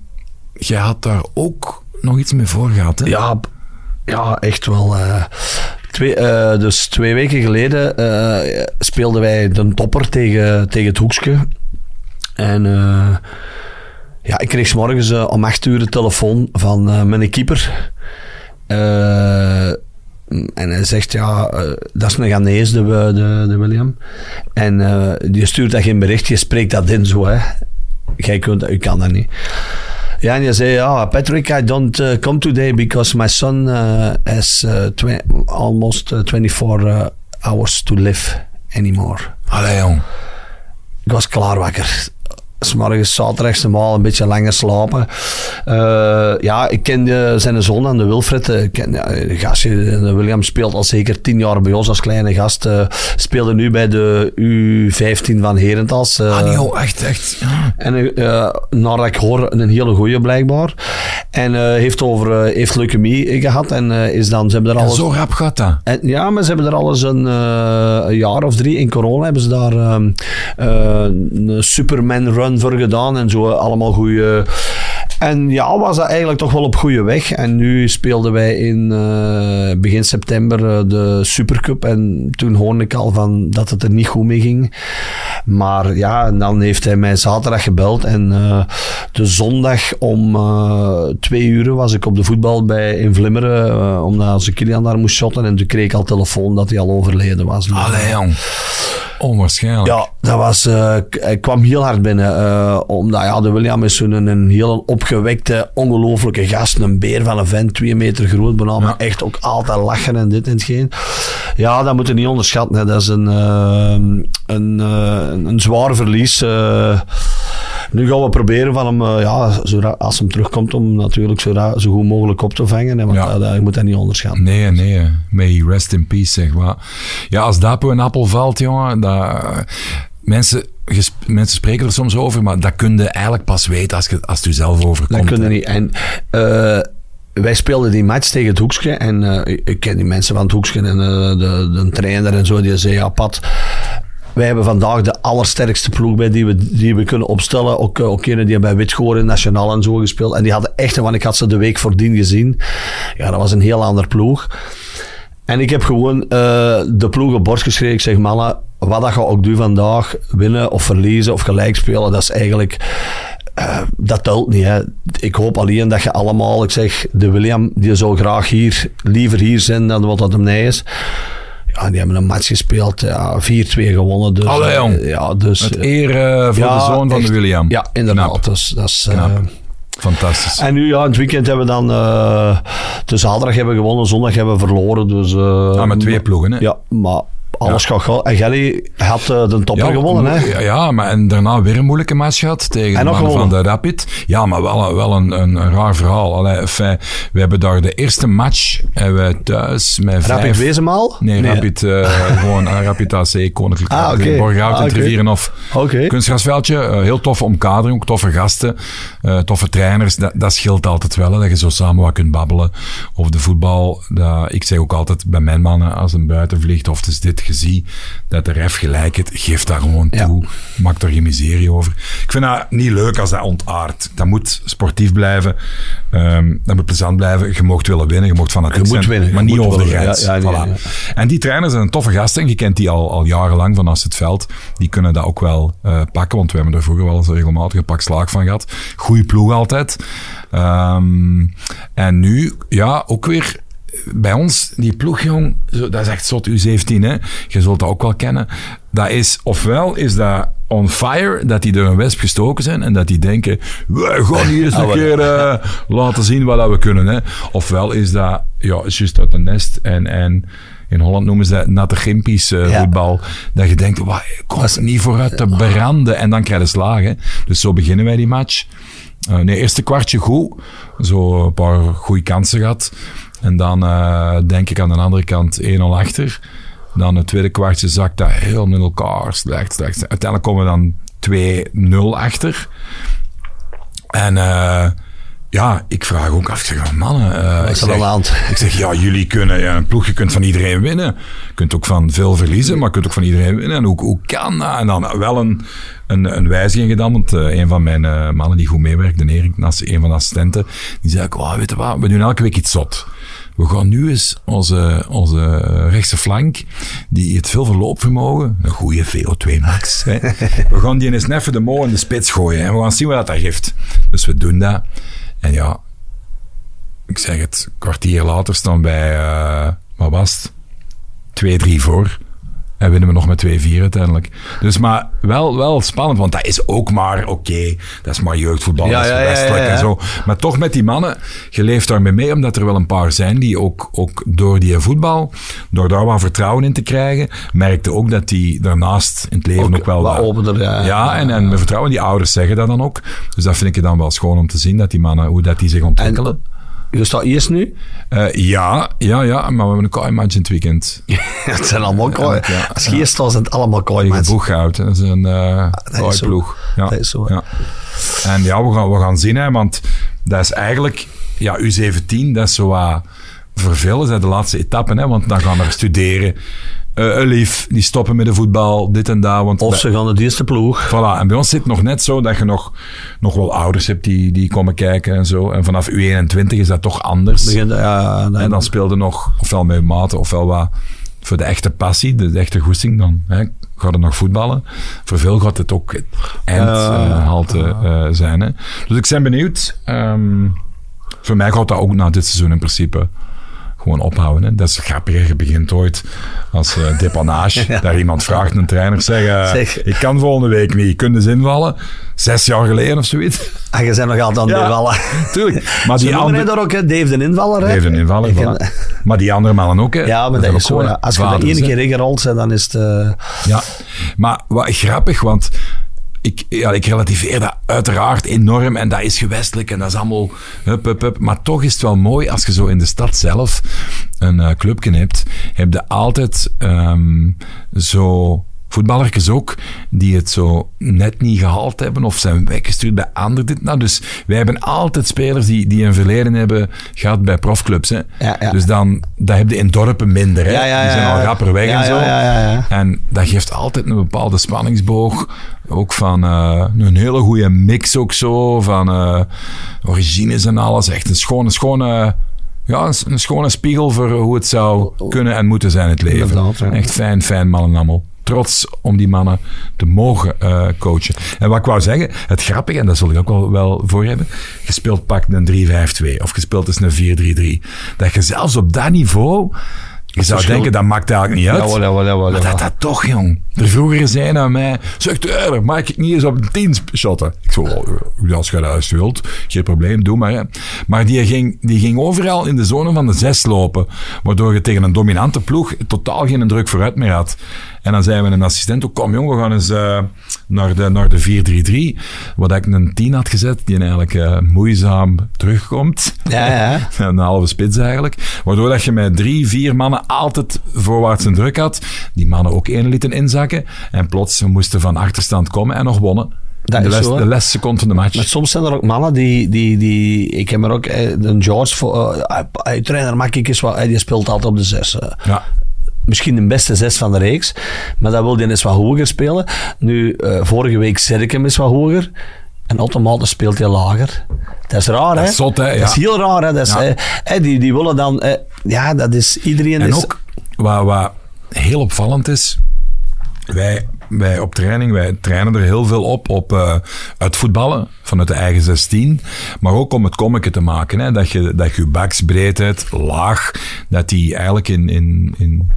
S1: jij had daar ook nog iets mee voor gehad. Hè?
S2: Ja, ja echt wel. eh. twee, eh, dus twee weken geleden eh, speelden wij de topper tegen, tegen het Hoekske. En eh, ja, ik kreeg 's morgens eh, om acht uur de telefoon van eh, mijn keeper. Eh, en hij zegt, ja, dat is een Ghanese, de, de, de William. En die stuurt dat geen bericht, je spreekt dat in zo, hè. Jij kunt dat, u kan dat niet. Ja, en je zei, ja, Patrick, I don't uh, come today because my son uh, has uh, almost uh, 24 uh, hours to live anymore.
S1: Allee, jong.
S2: Ik was klaar wakker. S'morgens, zaterdags, normaal een beetje langer slapen. Eh, ja, ik ken zijn zoon aan de Wilfred. eh, Ik ken, ja, de gastje, de William speelt al zeker tien jaar bij ons als kleine gast. eh, speelde nu bij de U15 van Herentals. eh,
S1: Ah, joh, echt, echt. Ja.
S2: en eh naar ik hoor, een hele goeie blijkbaar. En eh, heeft over eh, heeft leukemie gehad. En eh, is dan, ze hebben er alles...
S1: zo rap gaat dat.
S2: En, ja, maar ze hebben er alles een, eh, een jaar of drie in corona hebben ze daar ehm, eh, een Superman voor gedaan en zo allemaal goede. En ja, was dat eigenlijk toch wel op goede weg. En nu speelden wij in eh, begin september eh, de Supercup. En toen hoorde ik al van dat het er niet goed mee ging. Maar ja, en dan heeft hij mij zaterdag gebeld. En eh, de zondag om twee uur was ik op de voetbal bij in Vlimmeren. omdat ze Kilian daar moest shotten. En toen kreeg ik al telefoon dat hij al overleden was.
S1: Allee, jong. Onwaarschijnlijk.
S2: ja, dat was, eh, k- hij kwam heel hard binnen. eh, omdat ja, de William is zo'n een, een heel opgewekte, ongelofelijke gast. Een beer van een vent, twee meter groot. Bijna, maar echt ook altijd lachen en dit en hetgeen. Ja, dat moet je niet onderschatten. Hè. Dat is een, eh, een, eh, een zwaar verlies. eh. nu gaan we proberen van hem, eh, ja, zo als hem terugkomt, om natuurlijk zo, zo goed mogelijk op te vangen. Hè, want
S1: Ja.
S2: dat- je moet dat niet onderschatten.
S1: Nee, nee. May rest in peace, zeg maar. Ja, als Dapo een appel valt, jongen, dat... Mensen, mensen spreken er soms over, maar dat kun je eigenlijk pas weten als, je, als het u zelf overkomt.
S2: Dat kunnen niet. En eh, wij speelden die match tegen het Hoekske. En eh, ik- ken die mensen van het Hoekske en eh, de, de trainer en zo. Die zei, ja Pat, wij hebben vandaag de allersterkste ploeg bij die we, die we kunnen opstellen. Ook, ook ene die bij Witgoren Nationaal en zo gespeeld. En die hadden echt, want ik had ze de week voordien gezien. Ja, dat was een heel ander ploeg. En ik heb gewoon de ploeg op borst geschreven. Ik zeg, mannen, wat dat je ook doet vandaag, winnen of verliezen of gelijk spelen, dat is eigenlijk... eh, dat telt niet. Hè. Ik hoop alleen dat je allemaal, ik zeg, de William, die zou graag hier, liever hier zijn dan wat dat hem nee is. Ja, die hebben een match gespeeld, ja, 4-2 gewonnen. Dus,
S1: Allee,
S2: eh, ja, dus,
S1: Het
S2: eh,
S1: eer voor
S2: ja,
S1: de zoon van
S2: echt.
S1: de William.
S2: Ja, inderdaad.
S1: Knap.
S2: Dus, dat is.
S1: Fantastisch.
S2: en nu, ja, in het weekend hebben we dan... eh de zaterdag hebben we gewonnen, zondag hebben we verloren. Dus,
S1: Ah, met twee ploegen, hè?
S2: Ja, maar alles gaat goed. En Gelly had eh, de topper
S1: Ja,
S2: gewonnen, hè?
S1: ja, Ja, maar en daarna weer een moeilijke match gehad tegen de
S2: En
S1: mannen van de Rapid. Ja, maar wel, een- wel een, een, raar verhaal. Allee, enfin, we hebben daar de eerste match hebben we thuis met
S2: Rapid
S1: vijf...
S2: Wezenmaal?
S1: Nee, Rapid, eh, gewoon eh, Rapid AC, Koninklijk
S2: Ah,
S1: en
S2: oké.
S1: Trivierenhof.
S2: Oké.
S1: Kunstgrasveldje, heel toffe omkadering, ook toffe gasten, toffe trainers. Dat, dat scheelt altijd wel, hè, dat je zo samen wat kunt babbelen over de voetbal. Dat, ik zeg ook altijd bij mijn mannen, als een buiten vliegt of het is dit gezien, dat de ref gelijk het, geef daar gewoon
S2: Ja.
S1: toe. Maak er geen miserie over. Ik vind dat niet leuk als dat ontaart. Dat moet sportief blijven, Ehm, dat moet plezant blijven. Je mocht willen winnen, je mocht
S2: Je moet
S1: zijn,
S2: winnen, je
S1: maar niet over de grens.
S2: ja, ja, nee,
S1: Voilà.
S2: ja.
S1: En die trainers zijn een toffe gasten. En je kent die al, al jarenlang vanaf het veld. Die kunnen dat ook wel eh, pakken. Want we hebben er vroeger wel eens regelmatig een pak slaag van gehad. Goeie ploeg altijd. Ehm, en nu, ja, ook weer bij ons, die ploeg, jong, zo, dat is echt zot U17, hè. Je zult dat ook wel kennen. Dat is, ofwel is dat on fire, dat die door een wesp gestoken zijn en dat die denken, we gaan hier eens een keer eh, laten zien wat we kunnen, hè. Ofwel is dat, ja, is juist uit een nest en, en in Holland noemen ze dat natte gimpies eh,
S2: Ja.
S1: voetbal. Dat je denkt, wat, komt niet vooruit te branden en dan krijg je slagen. Dus zo beginnen wij die match. Eh nee, eerste kwartje goed. Zo een paar goede kansen gehad. En dan eh, denk ik aan de andere kant 1-0 achter. Dan het tweede kwartje zakt dat heel met elkaar. Slecht, slecht. Uiteindelijk komen we dan 2-0 achter. En eh, ja, ik vraag ook af. Ik zeg, mannen... eh,
S2: Wat
S1: ik
S2: is
S1: zeg- ik zeg, ja, jullie kunnen, ja, een ploeg, je kunt van iedereen winnen. Je kunt ook van veel verliezen, maar je kunt ook van iedereen winnen. En hoe, hoe kan dat? En dan wel een, een, een wijziging gedaan, want een van mijn mannen die goed meewerkt, de Erik, naast een van de assistenten, die zei, ook, oh, weet je wat, we doen elke week iets zot. We gaan nu eens onze, onze rechtse flank, die het veel verloopvermogen, een goede VO2 max, hè, we gaan die eens neffen de mo in de spits gooien. En we gaan zien wat dat geeft. Dus we doen dat. En ja, ik zeg het, kwartier later staan wij, eh wat was het? 2-3 voor. En winnen we nog met 2-4 uiteindelijk. Dus maar wel, wel spannend, want dat is ook maar, oké, dat is maar jeugdvoetbal,
S2: Ja,
S1: dat is westelijk
S2: ja, ja.
S1: en zo. Maar toch met die mannen, je leeft daarmee mee, omdat er wel een paar zijn die ook, ook door die voetbal, door daar wat vertrouwen in te krijgen, merkte ook dat die daarnaast in het leven ook,
S2: Ook
S1: wel
S2: wat opener, ja.
S1: ja, en, en met vertrouwen, die ouders zeggen dat dan ook. Dus dat vind ik dan wel schoon om te zien, dat die mannen, hoe dat die zich ontwikkelen.
S2: Je staat eerst nu?
S1: Eh, ja, ja, ja, maar we hebben een kooi match in het weekend.
S2: het zijn allemaal kooi.
S1: ja,
S2: Als je eerst zijn het allemaal kooi, mensen.
S1: Boeghout, dat is een uh,
S2: dat is zo.
S1: ploeg. Ja.
S2: Dat is zo,
S1: ja. En ja, we gaan, we gaan zien, hè, want dat is eigenlijk, ja, U17, dat is zo wat, is dat de laatste etappe, hè, want dan gaan we studeren. Eh een lief, die stoppen met de voetbal, dit en dat. Want
S2: Of
S1: bij-
S2: ze gaan de eerste ploeg.
S1: Voilà, en bij ons zit het nog net zo dat je nog, nog wel ouders hebt die, die komen kijken en zo. En vanaf U21 is dat toch anders.
S2: Ja, dan,
S1: En dan speelde nog ofwel met maten ofwel wat voor de echte passie, de, de echte goesting. Dan hè, gaat het nog voetballen. Voor veel gaat het ook eindhalte eh, zijn. Hè. Dus ik ben benieuwd. Ehm, voor mij gaat dat ook na dit seizoen in principe gewoon ophouden. Hè. Dat is grappig. Je begint ooit als eh depanage. Daar iemand vraagt, een trainer, zeg, eh,
S2: Zeg.
S1: ik kan volgende week niet. Kun je eens invallen? Zes jaar geleden of zoiets.
S2: En je bent nog altijd aan het
S1: Ja.
S2: invallen.
S1: Tuurlijk. Maar
S2: Ze
S1: die andere...
S2: daar ook, hè, Dave de invaller. hè? Ik
S1: voilà.
S2: ken-
S1: Maar die andere mannen ook, hè.
S2: Ja, maar dat is zo. Ja. Als je dat ene
S1: hè.
S2: keer ingerold bent, dan is het... eh,
S1: Ja, maar wat grappig, want ik, ja, ik relativeer dat uiteraard enorm en dat is gewestelijk en dat is allemaal hup, hup, hup. Maar toch is het wel mooi als je zo in de stad zelf een eh, clubje hebt, heb je altijd ehm, zo voetballertjes ook die het zo net niet gehaald hebben of zijn weggestuurd bij anderen. Dit, nou, dus wij hebben altijd spelers die, die een verleden hebben gehad bij profclubs. Hè.
S2: Ja, ja.
S1: Dus dan, dat heb je in dorpen minder. Hè.
S2: Ja, ja,
S1: die zijn al rapper weg en zo.
S2: ja, ja, ja.
S1: En dat geeft altijd een bepaalde spanningsboog. Ook van eh, een hele goede mix ook zo. Van eh, origines en alles. Echt een schone, schone... Ja, een, een schone spiegel voor hoe het zou kunnen en moeten zijn, het leven. Echt fijn, fijn mannen allemaal. Trots om die mannen te mogen eh, coachen. En wat ik wou zeggen, het grappige, en dat zul ik ook wel, wel voor hebben, je speelt pak een 3-5-2 of je speelt eens een 4-3-3. Dat je zelfs op dat niveau, je zou
S2: verschil-
S1: denken, dat maakt eigenlijk niet uit.
S2: Jawel, jawel, jawel,
S1: Maar
S2: jawel.
S1: dat dat toch, jong. Er vroeger zei aan mij, zegt uh, maak ik niet eens op 10 shotten. Ik zo, "Oh, als je dat wilt, geen probleem, doe maar. Hè. Maar die ging, die ging overal in de zone van de zes lopen, waardoor je tegen een dominante ploeg totaal geen druk vooruit meer had. En dan zei we een assistent ook, kom jong, we gaan eens eh, naar de, naar de 4-3-3. Wat ik een 10 had gezet, die eigenlijk eh, moeizaam terugkomt.
S2: Ja, ja.
S1: Een halve spits eigenlijk. Waardoor dat je met drie, vier mannen altijd voorwaarts een druk had. Die mannen ook één lieten inzakken. En plots we moesten van achterstand komen en nog wonnen.
S2: Dat
S1: de, les,
S2: zo,
S1: de laatste seconde van de match.
S2: Maar soms zijn er ook mannen die... die, die ik heb er ook... eh, Een George... voor- hij- trainer mag ik eens wat... eh, Die speelt altijd op de zes.
S1: ja.
S2: Misschien de beste zes van de reeks. Maar dat wil hij eens wat hoger spelen. Nu, eh, vorige week zet ik hem eens wat hoger. En automatisch speelt hij lager. Dat is raar, hè?
S1: is zot, hè, ja.
S2: Dat is heel raar, hè? Dat is,
S1: Ja.
S2: eh, die, die willen dan... eh, ja, dat is... Iedereen
S1: En
S2: is...
S1: ook, wat, wat heel opvallend is, wij, wij op training, wij trainen er heel veel op, op eh, het voetballen vanuit de eigen 16, maar ook om het kommetje te maken. Hè, dat je dat je baksbreedheid laag, dat die eigenlijk in, in, in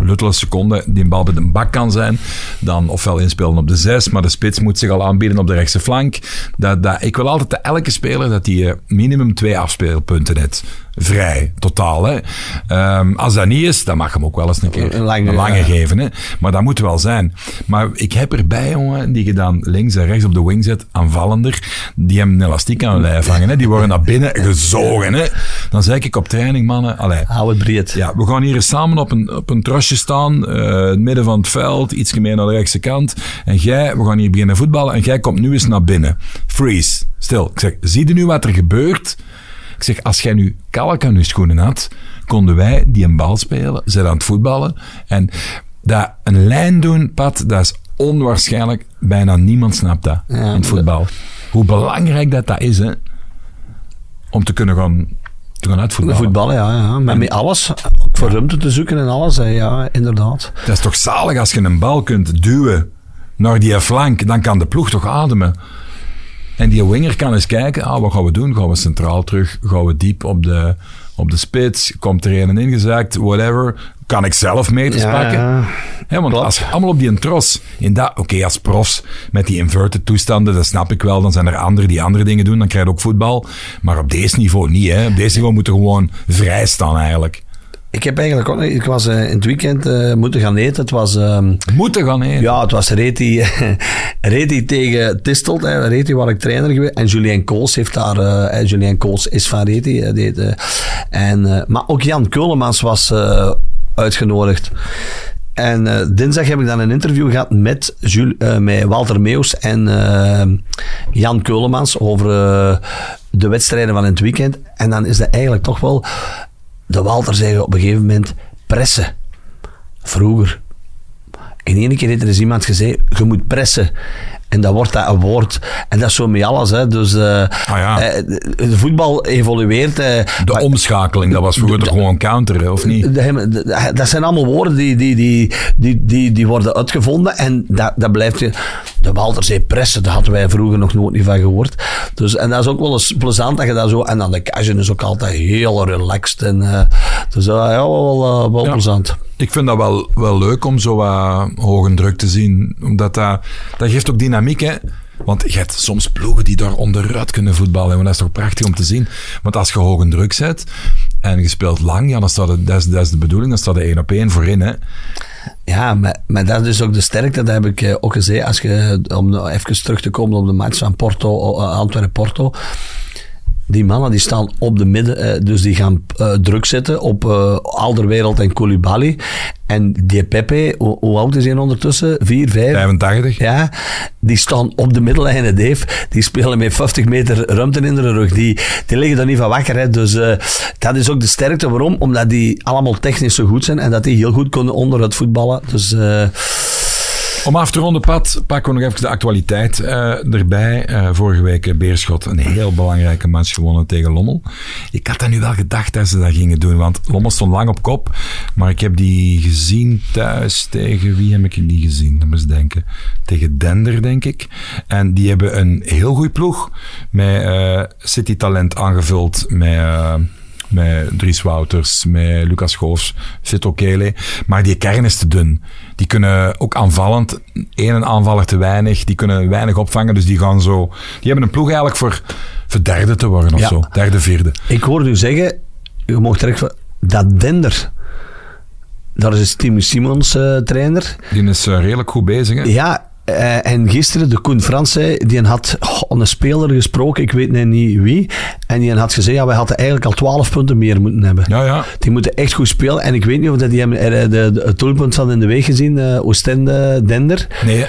S1: luttele seconden die een bal bij de bak kan zijn, dan ofwel inspelen op de zes, maar de spits moet zich al aanbieden op de rechtse flank. Dat, dat, ik wil altijd dat elke speler dat die eh, minimum twee afspeelpunten heeft. Vrij, totaal. Hè. Ehm, als dat niet is, dan mag je hem ook wel eens een keer
S2: Een lange,
S1: een lange
S2: ja.
S1: geven. Hè. Maar dat moet wel zijn. Maar ik heb erbij, jongen, die je dan links en rechts op de wing zet, aanvallender, die hem een elastiek aan hun lijf hangen. Hè. Die worden naar binnen gezogen. Hè. Dan zeg ik op training, mannen, allee,
S2: Hou het breed.
S1: ja, we gaan hier eens samen op een, op een trosje staan, eh, in het midden van het veld, iets meer naar de rechtse kant. En jij, we gaan hier beginnen voetballen en jij komt nu eens naar binnen. Freeze, stil. Ik zeg, zie je nu wat er gebeurt? Zeg, als jij nu kalk aan je schoenen had, konden wij die een bal spelen, zijn aan het voetballen. En dat een lijn doen, Pat, dat is onwaarschijnlijk. Bijna niemand snapt dat in het voetbal. Hoe belangrijk dat dat is, hè. Om te kunnen gaan, te gaan uitvoetballen.
S2: Voetballen, ja. ja. Maar met alles. Ook voor ruimte te zoeken en alles. hè. Ja, inderdaad.
S1: Dat is toch zalig als je een bal kunt duwen naar die flank, dan kan de ploeg toch ademen. En die winger kan eens kijken, ah, wat gaan we doen? Gaan we centraal terug? Gaan we diep op de, op de spits? Komt er een ingezakt? Whatever. Kan ik zelf meters
S2: Ja,
S1: pakken?
S2: ja.
S1: Hè, want
S2: Klopt.
S1: als allemaal op die tros, in dat, oké, als profs, met die inverted toestanden, dat snap ik wel, dan zijn er anderen die andere dingen doen, dan krijg je ook voetbal. Maar op deze niveau niet, hè. Op deze niveau moet je gewoon vrij staan, eigenlijk.
S2: Ik heb eigenlijk ook... Ik was eh, in het weekend eh, moeten gaan eten. Het was... ehm,
S1: Moeten gaan heen.
S2: Ja, het was Reti, Reti tegen Tistelt. Hè. Reti waar ik trainer geweest. En Julien Kools heeft daar... eh, Julien Kools is van Reti. deed, en, maar ook Jan Keulemans was uitgenodigd. En dinsdag heb ik dan een interview gehad met, Jules, met Walter Meeuws en Jan Keulemans over de wedstrijden van het weekend. En dan is dat eigenlijk toch wel... De Walter zei op een gegeven moment pressen. Vroeger. In één keer heeft er eens iemand gezegd, je moet pressen. En dan wordt dat een woord. En dat is zo met alles. Hè. Dus eh,
S1: Ah, ja.
S2: eh, de, voetbal evolueert. eh,
S1: De
S2: maar-
S1: omschakeling, dat was vroeger toch gewoon counter, of niet?
S2: de- de- de- dat zijn allemaal woorden die, die, die, die, die, die worden uitgevonden en dat, dat blijft je. De Walterzee pressen, daar hadden wij vroeger nog nooit niet van gehoord. Dus, en dat is ook wel eens plezant dat je dat zo. En dan de Cajun is ook altijd heel relaxed. En, dus eh, ja, wel, wel
S1: Ja.
S2: plezant.
S1: Ik vind dat wel, wel leuk om zo wat hoge druk te zien. Omdat dat, dat geeft ook dynamiek, hè. Want je hebt soms ploegen die daar onderuit kunnen voetballen. Want dat is toch prachtig om te zien. Want als je hoge druk zet en je speelt lang, ja, dan staat het, dat, is, dat is de bedoeling, dan staat er één op één voorin. Hè.
S2: Ja, maar, maar dat is dus ook de sterkte, dat heb ik eh, ook gezegd. Als je, om even terug te komen op de match van Porto, eh, Antwerpen-Porto. Die mannen die staan op de midden, eh, dus die gaan eh, druk zetten op eh Alderwereld en Koulibaly. En die Pepe, hoe, hoe oud is hij ondertussen? Vier, vijf?
S1: 85.
S2: Ja, die staan op de middenlijn, hè, Dave. Die spelen met 50 meter ruimte in de rug. Die, die liggen er niet van wakker. Hè. Dus dat is ook de sterkte. Waarom? Omdat die allemaal technisch zo goed zijn en dat die heel goed kunnen onderuit voetballen. Dus
S1: Om af te ronden, Pat, pakken we nog even de actualiteit eh, erbij. Eh, vorige week eh, Beerschot een heel belangrijke match gewonnen tegen Lommel. Ik had dat nu wel gedacht dat ze dat gingen doen, want Lommel stond lang op kop. Maar ik heb die gezien thuis tegen... Wie heb ik die gezien? Dat moet denken. Tegen Dender, denk ik. En die hebben een heel goede ploeg met eh City Talent aangevuld met... eh, met Dries Wouters, met Lucas Schoofs, Vito Kele. Maar die kern is te dun. Die kunnen ook aanvallend, één aanvaller te weinig, die kunnen weinig opvangen, dus die gaan zo... Die hebben een ploeg eigenlijk voor, voor derde te worden of
S2: Ja.
S1: zo. Derde, vierde.
S2: ik hoorde u zeggen, u mocht direct van, dat Dender, daar is Tim Simons eh, trainer.
S1: Die is eh, redelijk goed bezig, hè?
S2: Ja, eh, en gisteren, de Koen Frans zei, die had oh, een speler gesproken, ik weet net niet wie. En die had gezegd, ja, wij hadden eigenlijk al 12 punten meer moeten hebben.
S1: Ja, ja.
S2: Die moeten echt goed spelen. En ik weet niet of dat die hebben er, de, de, het doelpunt van in de week gezien, eh Oostende Dender.
S1: Nee,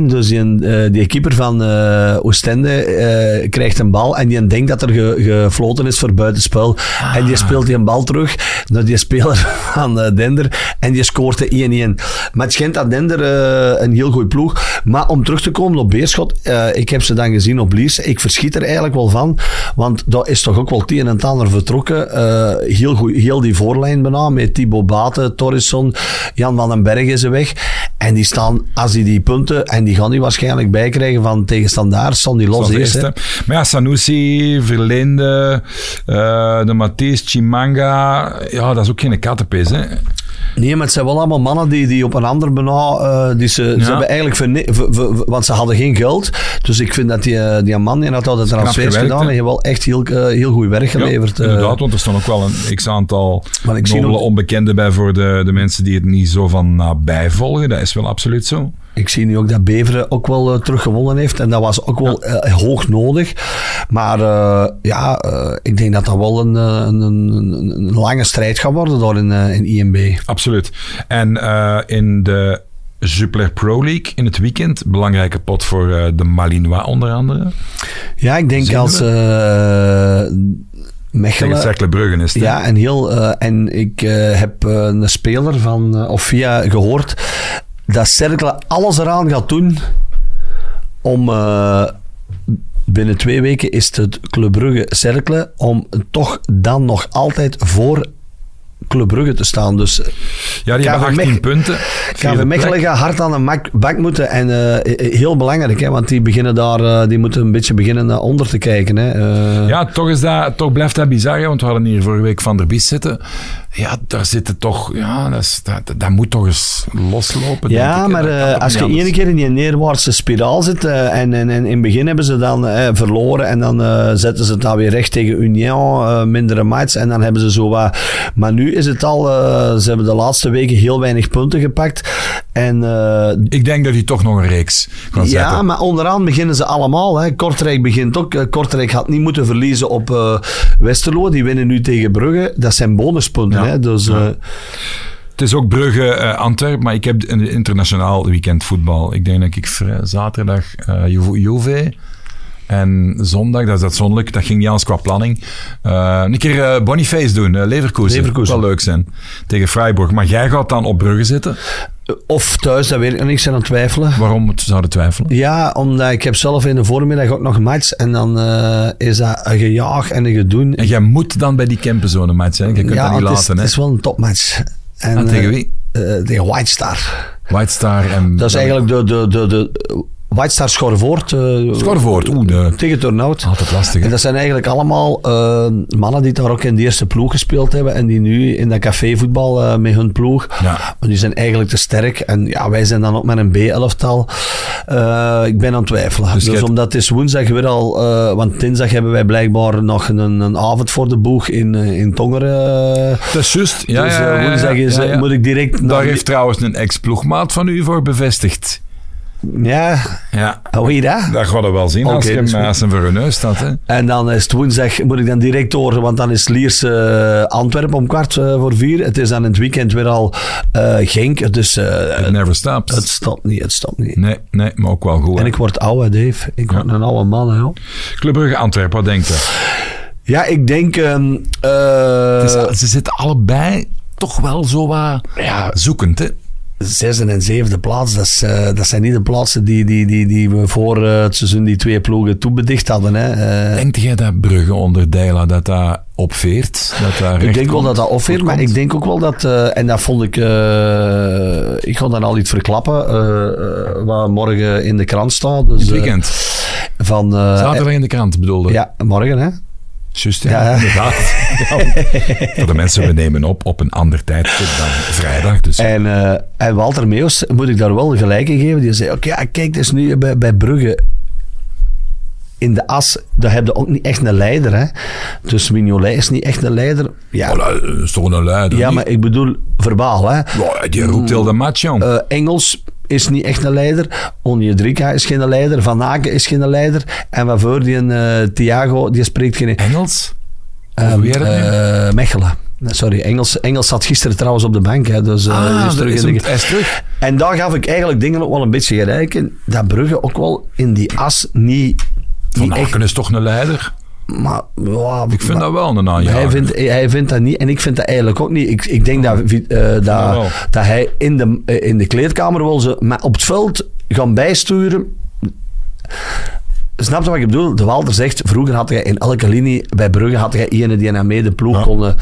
S2: 1-1, dus die, eh, die keeper van eh Oostende eh, krijgt een bal en die denkt dat er ge, gefloten is voor buitenspel. En die speelt die een bal terug naar die speler van eh, Dender en die scoort de 1-1. Maar het schijnt dat Dender eh, een heel goede ploeg. Maar om terug te komen op Beerschot, eh, ik heb ze dan gezien op Liers. Ik verschiet er eigenlijk wel van, want daar is toch ook wel het een en het ander vertrokken. Eh, heel, goed, heel die voorlijn bijna, met Thibaut Baten, Torresson, Jan van den Berg is er weg. En die staan, als die die punten, en die gaan die waarschijnlijk bijkrijgen van tegenstandaard, staan die los eerst. hè.
S1: Maar ja, Sanusi, Verlinde, eh, de Matthijs, Chimanga, ja, dat is ook geen kattenpis, hè?
S2: Nee, maar het zijn wel allemaal mannen die, die op een ander bijna, eh, die ze, ze hebben eigenlijk want ze hadden geen geld. Dus ik vind dat die, eh, die man die had al de transfers gedaan
S1: hè?
S2: en heeft wel echt heel, eh, heel goed werk geleverd.
S1: Ja, inderdaad, want er staan ook wel een x-aantal nobele
S2: ook-
S1: onbekenden bij voor de, de mensen die het niet zo van nabij volgen. Dat is wel absoluut zo.
S2: Ik zie nu ook dat Beveren ook wel eh, teruggewonnen heeft. En dat was ook wel eh, hoog nodig. Maar eh, ja, ik denk dat dat wel een, een, een, een- lange strijd gaat worden daar in, in IMB.
S1: Absoluut. En in de Jupiler Pro League in het weekend, belangrijke pot voor de Malinois onder andere.
S2: Ja, ik denk als
S1: Tegen
S2: Mechelen...
S1: Bruggen is het.
S2: Ja, en, heel, en ik heb een speler van, of via gehoord, dat Cercle alles eraan gaat doen om eh, binnen twee weken is het Club Brugge Cercle om toch dan nog altijd voor Club Brugge te staan. Dus
S1: Ja, die
S2: KV
S1: hebben 18
S2: Mech-
S1: punten.
S2: KV Mechelen gaat hard aan de bak moeten. En eh, heel belangrijk, hè, want die, beginnen daar, eh, die moeten een beetje beginnen naar onder te kijken. Hè. Eh,
S1: Ja, toch, is dat, toch blijft dat bizar, hè, want we hadden hier vorige week Van der Bies zitten. Ja, daar zitten toch... Ja, dat, is, dat, dat moet toch eens loslopen, denk
S2: Ja,
S1: ik,
S2: maar eh, als je ene keer in die neerwaartse spiraal zit eh, en, en, en in het begin hebben ze dan eh, verloren en dan zetten ze het dan weer recht tegen Union, mindere match en dan hebben ze zo wat... Maar nu is het al, ze hebben de laatste weken heel weinig punten gepakt en... eh,
S1: Ik denk dat hij toch nog een reeks kan
S2: ja,
S1: zetten.
S2: maar onderaan beginnen ze allemaal. Hè. Kortrijk begint ook. Eh, Kortrijk had niet moeten verliezen op eh, Westerlo. Die winnen nu tegen Brugge. Dat zijn bonuspunten.
S1: Ja.
S2: Hè. Dus,
S1: Ja. Het is ook Brugge, Antwerpen, maar ik heb een internationaal weekend voetbal. Ik denk dat ik zaterdag Ju- Juve En zondag, dat is uitzonderlijk, dat ging niet anders qua planning. Een keer eh, Boniface doen, Leverkusen.
S2: Leverkusen.
S1: Wel leuk zijn. Tegen Freiburg. Maar jij gaat dan op Brugge zitten.
S2: Of thuis, dat weet ik ben aan het twijfelen.
S1: Waarom zouden twijfelen?
S2: Ja, omdat ik heb zelf in de voormiddag ook nog een match. En dan eh, is dat een gejaag en een gedoen.
S1: En jij moet dan bij die camperzonen match zijn. Je kunt dat niet
S2: het is,
S1: laten.
S2: het
S1: hè?
S2: is wel een topmatch. En,
S1: Ah, tegen
S2: eh,
S1: wie?
S2: eh, tegen White Star.
S1: White Star en...
S2: Dat is eigenlijk de, de, de, de White Star Schorvoort. eh,
S1: Scharvoort. Oeh, de...
S2: Tegen Turnhout.
S1: Altijd lastig, hè?
S2: En dat zijn eigenlijk allemaal eh, mannen die daar ook in de eerste ploeg gespeeld hebben en die nu in dat cafévoetbal eh met hun ploeg,
S1: Ja.
S2: maar die zijn eigenlijk te sterk. En ja, wij zijn dan ook met een B-elftal. Ik ben aan het twijfelen.
S1: Dus
S2: Dus, omdat het is woensdag weer al, want dinsdag hebben wij blijkbaar nog een, een avond voor de boeg in, in Tongeren.
S1: Dat is juist. Ja,
S2: dus woensdag is,
S1: ja, ja.
S2: moet ik direct naar
S1: Daar heeft trouwens een ex-ploegmaat van u voor bevestigd.
S2: Ja,
S1: Ja.
S2: hoe je dat?
S1: Dat gaat er wel zien als,
S2: Oké,
S1: je
S2: dat is
S1: hem, als hem voor hun neus staat. Hè.
S2: En dan is het woensdag, moet ik dan direct door, want dan is Liers eh, Antwerpen om kwart eh, voor vier. Het is dan in het weekend weer al eh, Genk, dus eh,
S1: It never stops.
S2: het stopt niet, het stopt niet.
S1: Nee, nee, maar ook wel goed.
S2: En
S1: hè.
S2: ik word oude, Dave. Ik word een oude man, hè. joh.
S1: Club Brugge Antwerpen, wat denkt je?
S2: Ja, ik denk... ehm, eh,
S1: Het is- ze zitten allebei toch wel zo wat
S2: ja,
S1: zoekend. Hè?
S2: Zesde en zevende plaats, dat, is, eh, dat zijn niet de plaatsen die, die, die, die we voor eh, het seizoen die twee ploegen toebedicht hadden. Hè. Eh,
S1: Denk jij dat Brugge onder Deila dat dat opveert? Dat dat
S2: Ik denk wel dat dat opveert, maar ik denk ook wel dat, en dat vond ik, ik ga dan al iets verklappen, wat morgen in de krant staat. Dus,
S1: Het weekend.
S2: van,
S1: Zaterdag in de krant bedoelde.
S2: ja, morgen hè.
S1: Juist, ja,
S2: Ja.
S1: inderdaad. Ja. Voor de mensen, we nemen op op een ander tijdstip dan vrijdag. Dus
S2: En, eh, en Walter Meeuws, moet ik daar wel gelijk in geven, die zei, oké, kijk, dus nu bij, bij Brugge, in de as, daar heb je ook niet echt een leider. Hè? Dus Mignolet is niet echt een leider. Ja,
S1: Oh, dat is toch een leider.
S2: ja
S1: niet?
S2: maar ik bedoel verbaal. Hè?
S1: Ja, die roept heel de match, jong.
S2: Eh, Engels is niet echt een leider. Onjedrika is geen leider. Van Aken is geen leider. En waarvoor die een eh, Thiago, die spreekt geen...
S1: Engels?
S2: Ehm, eh, Mechelen. Sorry, Engels, Engels zat gisteren trouwens op de bank. Hè, dus,
S1: ah,
S2: is terug
S1: is terug.
S2: En daar gaf ik eigenlijk dingen ook wel een beetje gelijk in. Dat Brugge ook wel in die as niet,
S1: Van. Aken is toch een leider?
S2: Maar,
S1: Ik vind
S2: maar-
S1: dat wel een aanjager.
S2: hij, vindt, hij vindt dat niet en ik vind dat eigenlijk ook niet. Ik, ik denk dat, eh, dat, dat hij in de, eh, in de kleedkamer wil ze maar op het veld gaan bijsturen. Snap je wat ik bedoel? De Walter zegt, vroeger had je in elke linie bij Brugge had je ene die naar mee de ploeg kon. eh,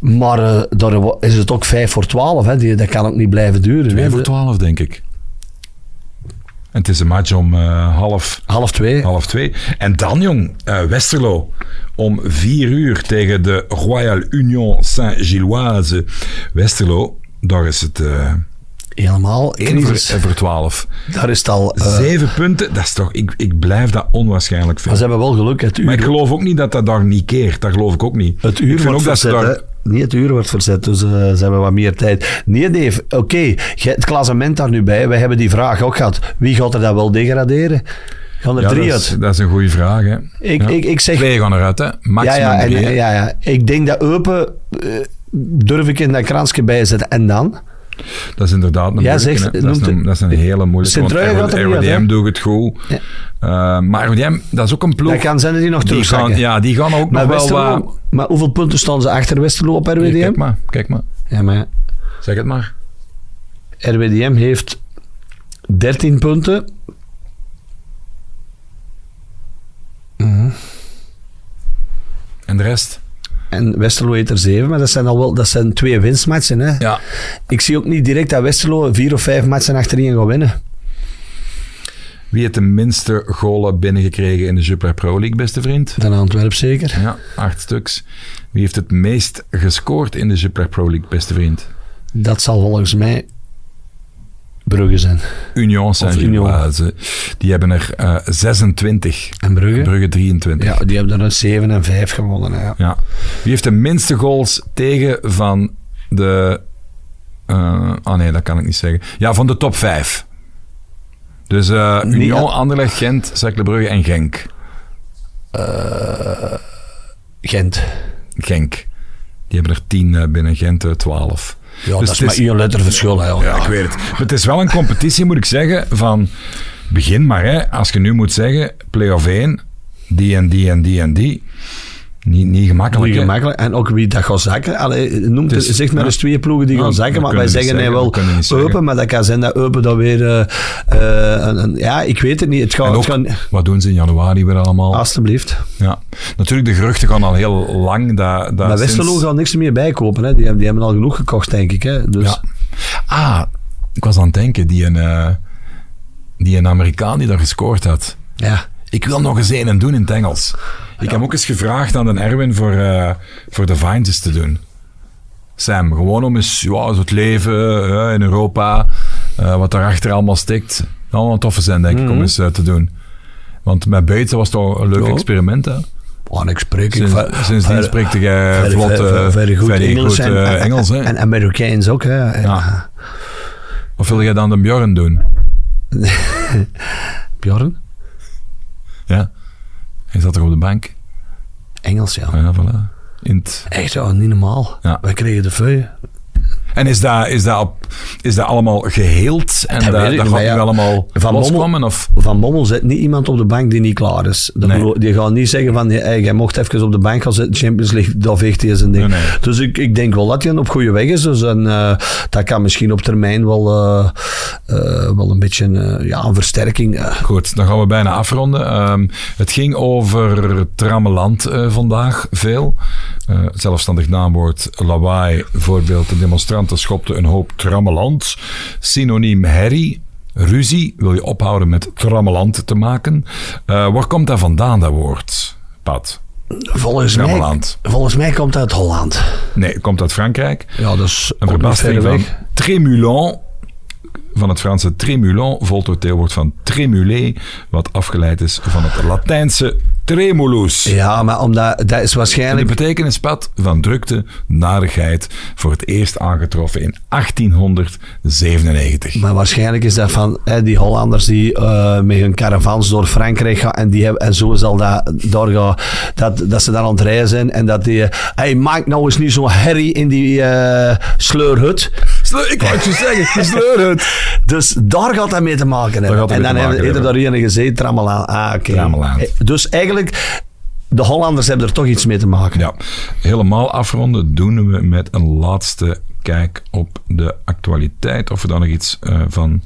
S2: Maar eh, daar is het ook 5 voor 12. Hè? Die, dat kan ook niet blijven duren.
S1: 2
S2: hè.
S1: voor
S2: De-
S1: 12, denk ik. En het is een match om eh, half,
S2: Half twee.
S1: half twee. En dan, jong, eh, Westerlo. Om vier uur tegen de Royal Union Saint-Gilloise. Westerlo, daar is het eh
S2: Helemaal
S1: 1 voor, 12.
S2: Daar is het al...
S1: Zeven punten, dat is toch... Ik, ik blijf dat onwaarschijnlijk veel.
S2: maar ze hebben wel geluk. Het uur,
S1: Maar ik geloof ook niet dat dat daar niet keert. Dat geloof ik ook niet.
S2: het uur
S1: ik vind
S2: wordt
S1: ook dat ze daar...
S2: Niet het uur wordt verzet, dus eh, ze hebben wat meer tijd. Nee, Dave, oké, het klassement daar nu bij. Wij hebben die vraag ook gehad. Wie gaat er dan wel degraderen? Gaan er
S1: Ja,
S2: drie
S1: dat, is,
S2: uit?
S1: dat is een goede vraag, hè.
S2: Ik,
S1: Ja.
S2: ik, ik zeg...
S1: Twee gaan eruit, hè. Maximum
S2: ja, en,
S1: drie,
S2: ja, ja. Ik denk dat Eupen... eh, durf ik in dat kransje bijzetten. En dan?
S1: Dat is inderdaad een
S2: Ja,
S1: moeilijke,
S2: zegt-
S1: dat, is
S2: noemt
S1: een, dat is een hele moeilijke. Want RWDM doet het goed.
S2: Ja.
S1: Eh, maar RWDM, dat is ook een ploeg.
S2: Dat kan zijn dat die nog
S1: die gaan, ja, die gaan ook
S2: maar,
S1: nog wel wat...
S2: maar hoeveel punten staan ze achter Westerlo op
S1: Hier,
S2: RWDM?
S1: Kijk maar, kijk maar.
S2: Ja, maar
S1: Zeg het maar.
S2: RWDM heeft 13 punten.
S1: En de rest?
S2: En Westerlo heeft er 7, maar dat zijn al wel dat zijn twee winstmatchen. Hè?
S1: Ja.
S2: Ik zie ook niet direct dat Westerlo vier of vijf matchen achterin gaat winnen.
S1: Wie heeft de minste golen binnengekregen in de Jupiler Pro League, beste vriend?
S2: Dan Antwerp zeker.
S1: Ja, acht stuks. Wie heeft het meest gescoord in de Jupiler Pro League, beste vriend?
S2: Dat zal volgens mij Brugge zijn.
S1: Union Saint-Gilloise. Die hebben er eh 26.
S2: En Brugge?
S1: Brugge 23.
S2: Ja, die hebben er een 7 en 5 gewonnen. Ja.
S1: Ja. Wie heeft de minste goals tegen van de... eh oh nee, dat kan ik niet zeggen. Ja, van de top 5. Dus eh
S2: Niet-
S1: Union, Anderlecht, Gent, Cercle en Genk.
S2: Gent.
S1: Genk. Die hebben er 10 eh, binnen, Gent eh, 12.
S2: Ja,
S1: Dus
S2: dat is maar één letter verschil. Hè,
S1: Ja, ik weet het. Maar het is wel een competitie, moet ik zeggen, van begin maar, hè. Als je nu moet zeggen, play-off 1, die en die en die en die. Niet, niet gemakkelijk,
S2: Niet gemakkelijk. En ook wie dat gaat zakken. Allee, noemt
S1: Dus,
S2: het, zeg maar
S1: ja.
S2: eens twee ploegen die
S1: Ja,
S2: gaan zakken.
S1: dat
S2: Maar wij zeggen
S1: zeggen,
S2: wel
S1: dat
S2: open. Maar dat kan zijn dat open dan weer... een, een- ja, ik weet het niet. Het gaat... Het
S1: ook,
S2: gaat
S1: wat doen ze in januari weer allemaal?
S2: alsjeblieft.
S1: Ja. Natuurlijk, de geruchten gaan al heel lang. Dat, dat
S2: Maar Westerlo
S1: sinds-
S2: gaat niks meer bijkopen. Hè. Die, hebben- die hebben al genoeg gekocht, denk ik. Hè. Dus,
S1: Ja. Ah, ik was aan het denken, die een, eh, die een Amerikaan die daar gescoord had.
S2: ja.
S1: Ik wil nog eens een doen in het Engels. Ik heb ook eens gevraagd aan de Erwin voor, eh, voor de Vines eens te doen. Sam, gewoon om eens ja, het leven eh, in Europa, eh, wat daarachter allemaal stikt. Allemaal toffe zijn, denk ik, om eens eh, te doen. Want met buiten was toch een leuk
S2: Ja.
S1: experiment, hè?
S2: Oh, en ik spreek...
S1: Sinds, sindsdien spreekt jij vlot,
S2: very- goed Engels
S1: goed,
S2: en- en-
S1: Engels, hè?
S2: En Amerikaans ook, hè.
S1: Ja. Of wil jij dan de Bjorn doen?
S2: Bjorn?
S1: Ja. Hij zat toch op de bank?
S2: Engels, ja.
S1: Ja, voilà. In het-
S2: Echt, ja, niet normaal.
S1: Ja.
S2: Wij kregen de feu.
S1: En is dat, is dat, op, is dat allemaal geheeld? En
S2: Dat
S1: dat, gaat nu allemaal
S2: Van
S1: loskomen? Of?
S2: Van Mommel zit niet iemand op de bank die niet klaar is. Dat
S1: Nee.
S2: bedoel- Die gaan niet zeggen van, hey, jij mocht even op de bank gaan zitten, Champions League, dat veegt hij zijn ding.
S1: Nee, nee.
S2: Dus ik, ik denk wel dat hij op goede weg is. Dus en, eh, dat kan misschien op termijn wel, eh, eh, wel een beetje ja, een versterking.
S1: Goed, dan gaan we bijna afronden. Ehm, het ging over Trammeland eh, vandaag veel. Zelfstandig naamwoord lawaai. Voorbeeld, de demonstranten schopten een hoop trammeland. Synoniem herrie. Ruzie wil je ophouden met trammeland te maken. Eh, waar komt dat vandaan, dat woord, Pat?
S2: volgens, mij, volgens mij komt het uit Holland.
S1: Nee, het komt uit Frankrijk.
S2: Ja, dus
S1: Een verbastering van
S2: weg.
S1: trémulant, van het Franse trémulant, voltooid deelwoord van tremulé, wat afgeleid is van het Latijnse tremulus.
S2: Ja, maar omdat, dat is waarschijnlijk...
S1: de betekenispad van drukte, narigheid, voor het eerst aangetroffen in 1897.
S2: Maar waarschijnlijk is dat van hè, die Hollanders die eh, met hun caravans door Frankrijk gaan en, die hebben, en zo zal dat daar gaan, dat, dat ze daar aan het rijden zijn en dat die, eh, hey, maak nou eens niet zo'n herrie in die eh, sleurhut.
S1: Sleur- Ik wou het je zeggen, die sleurhut.
S2: Dus daar gaat dat mee te maken hebben. En dan hebben heeft er daar een gezeten, Trammelaan. Ah, oké. Eh, Dus eigenlijk, de Hollanders hebben er toch iets mee te maken.
S1: Ja, helemaal afronden doen we met een laatste kijk op de actualiteit. Of we daar nog iets eh, van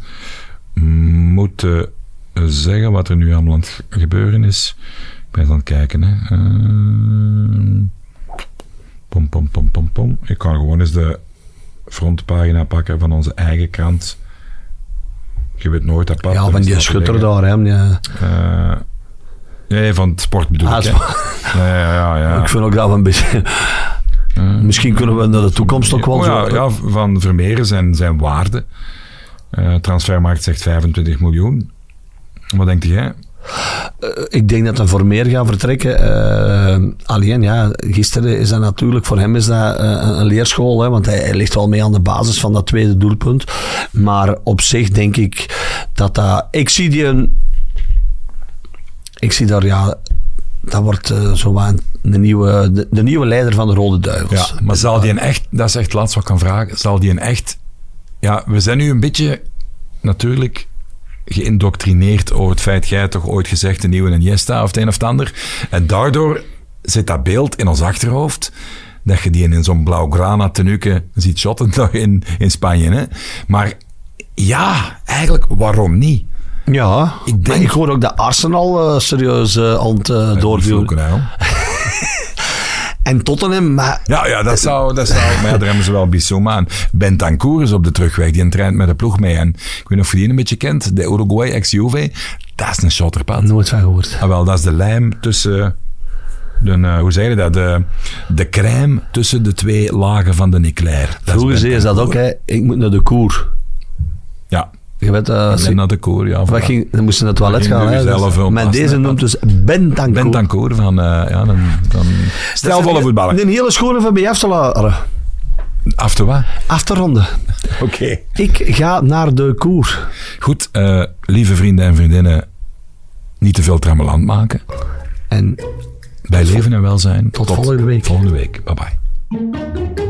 S1: moeten zeggen, wat er nu allemaal aan het gebeuren is. Ik ben eens aan het kijken. Hè. Ehm, pom, pom, pom, pom, pom. Ik kan gewoon eens de frontpagina pakken van onze eigen krant. Je weet nooit apart.
S2: Ja, van die schutter daar. Hè. Ja.
S1: Eh, nee, van het sport bedoel
S2: Ah,
S1: ik. Ja, ja, ja. ja.
S2: Ik vind ook dat we een beetje... Misschien kunnen we naar de toekomst ook wel
S1: Oh ja,
S2: zo...
S1: ja, van Vermeeren zijn, zijn waarde. Eh, transfermarkt zegt 25 miljoen. Wat denkt jij?
S2: Ik denk dat hij voor meer gaat vertrekken. Eh, alleen, ja, gisteren is dat natuurlijk, voor hem is dat eh, een, leerschool, hè, want hij, ligt wel mee aan de basis van dat tweede doelpunt. Maar op zich denk ik dat dat... Ik zie die een... Ik zie daar, ja... Dat wordt eh, een nieuwe, de, de nieuwe leider van de Rode Duivels.
S1: Ja, maar zal die een echt, dat is echt het laatste wat ik kan vragen, zal die een echt, ja, we zijn nu een beetje natuurlijk geïndoctrineerd over het feit, jij toch ooit gezegd, de nieuwe Iniesta of het een of het ander. En daardoor zit dat beeld in ons achterhoofd, dat je die in zo'n blauwgrana tenuke ziet shotten nog in, in Spanje. Hè? Maar ja, eigenlijk, waarom niet?
S2: Ja,
S1: Ik denk-
S2: ik hoor ook dat Arsenal eh, serieus eh, aan het uh, doorduwen. En Tottenham, maar
S1: Ja, ja, dat zou, dat zou. Maar ja, daar hebben ze wel Bissouma aan. Bentancur is op de terugweg. Die traint met de ploeg mee. En ik weet niet of je die een beetje kent. De Uruguay ex-Juve. Dat is een shotterpad.
S2: nooit van gehoord.
S1: Ah, wel, dat is de lijm tussen... De, eh, hoe zeg je dat? De, de crème tussen de twee lagen van de is
S2: Vroeger zei ze dat ook, hè. ik moet naar de koer. Je weet, uh,
S1: en naar de koer, ja.
S2: wat ging, dan moest ze naar het toilet gaan. Hè, dus, maar
S1: passen,
S2: deze noemt dus Bentancur.
S1: Bentancur van... eh, ja, dan, dan stijlvolle voetballer.
S2: Een hele schone van bij af te laten.
S1: Af te wat?
S2: Af te ronden.
S1: Oké.
S2: Ik ga naar de koer.
S1: Goed, eh, lieve vrienden en vriendinnen. Niet te veel trammeland maken.
S2: En
S1: Bij leven en welzijn.
S2: Tot volgende week.
S1: Volgende week. Bye bye.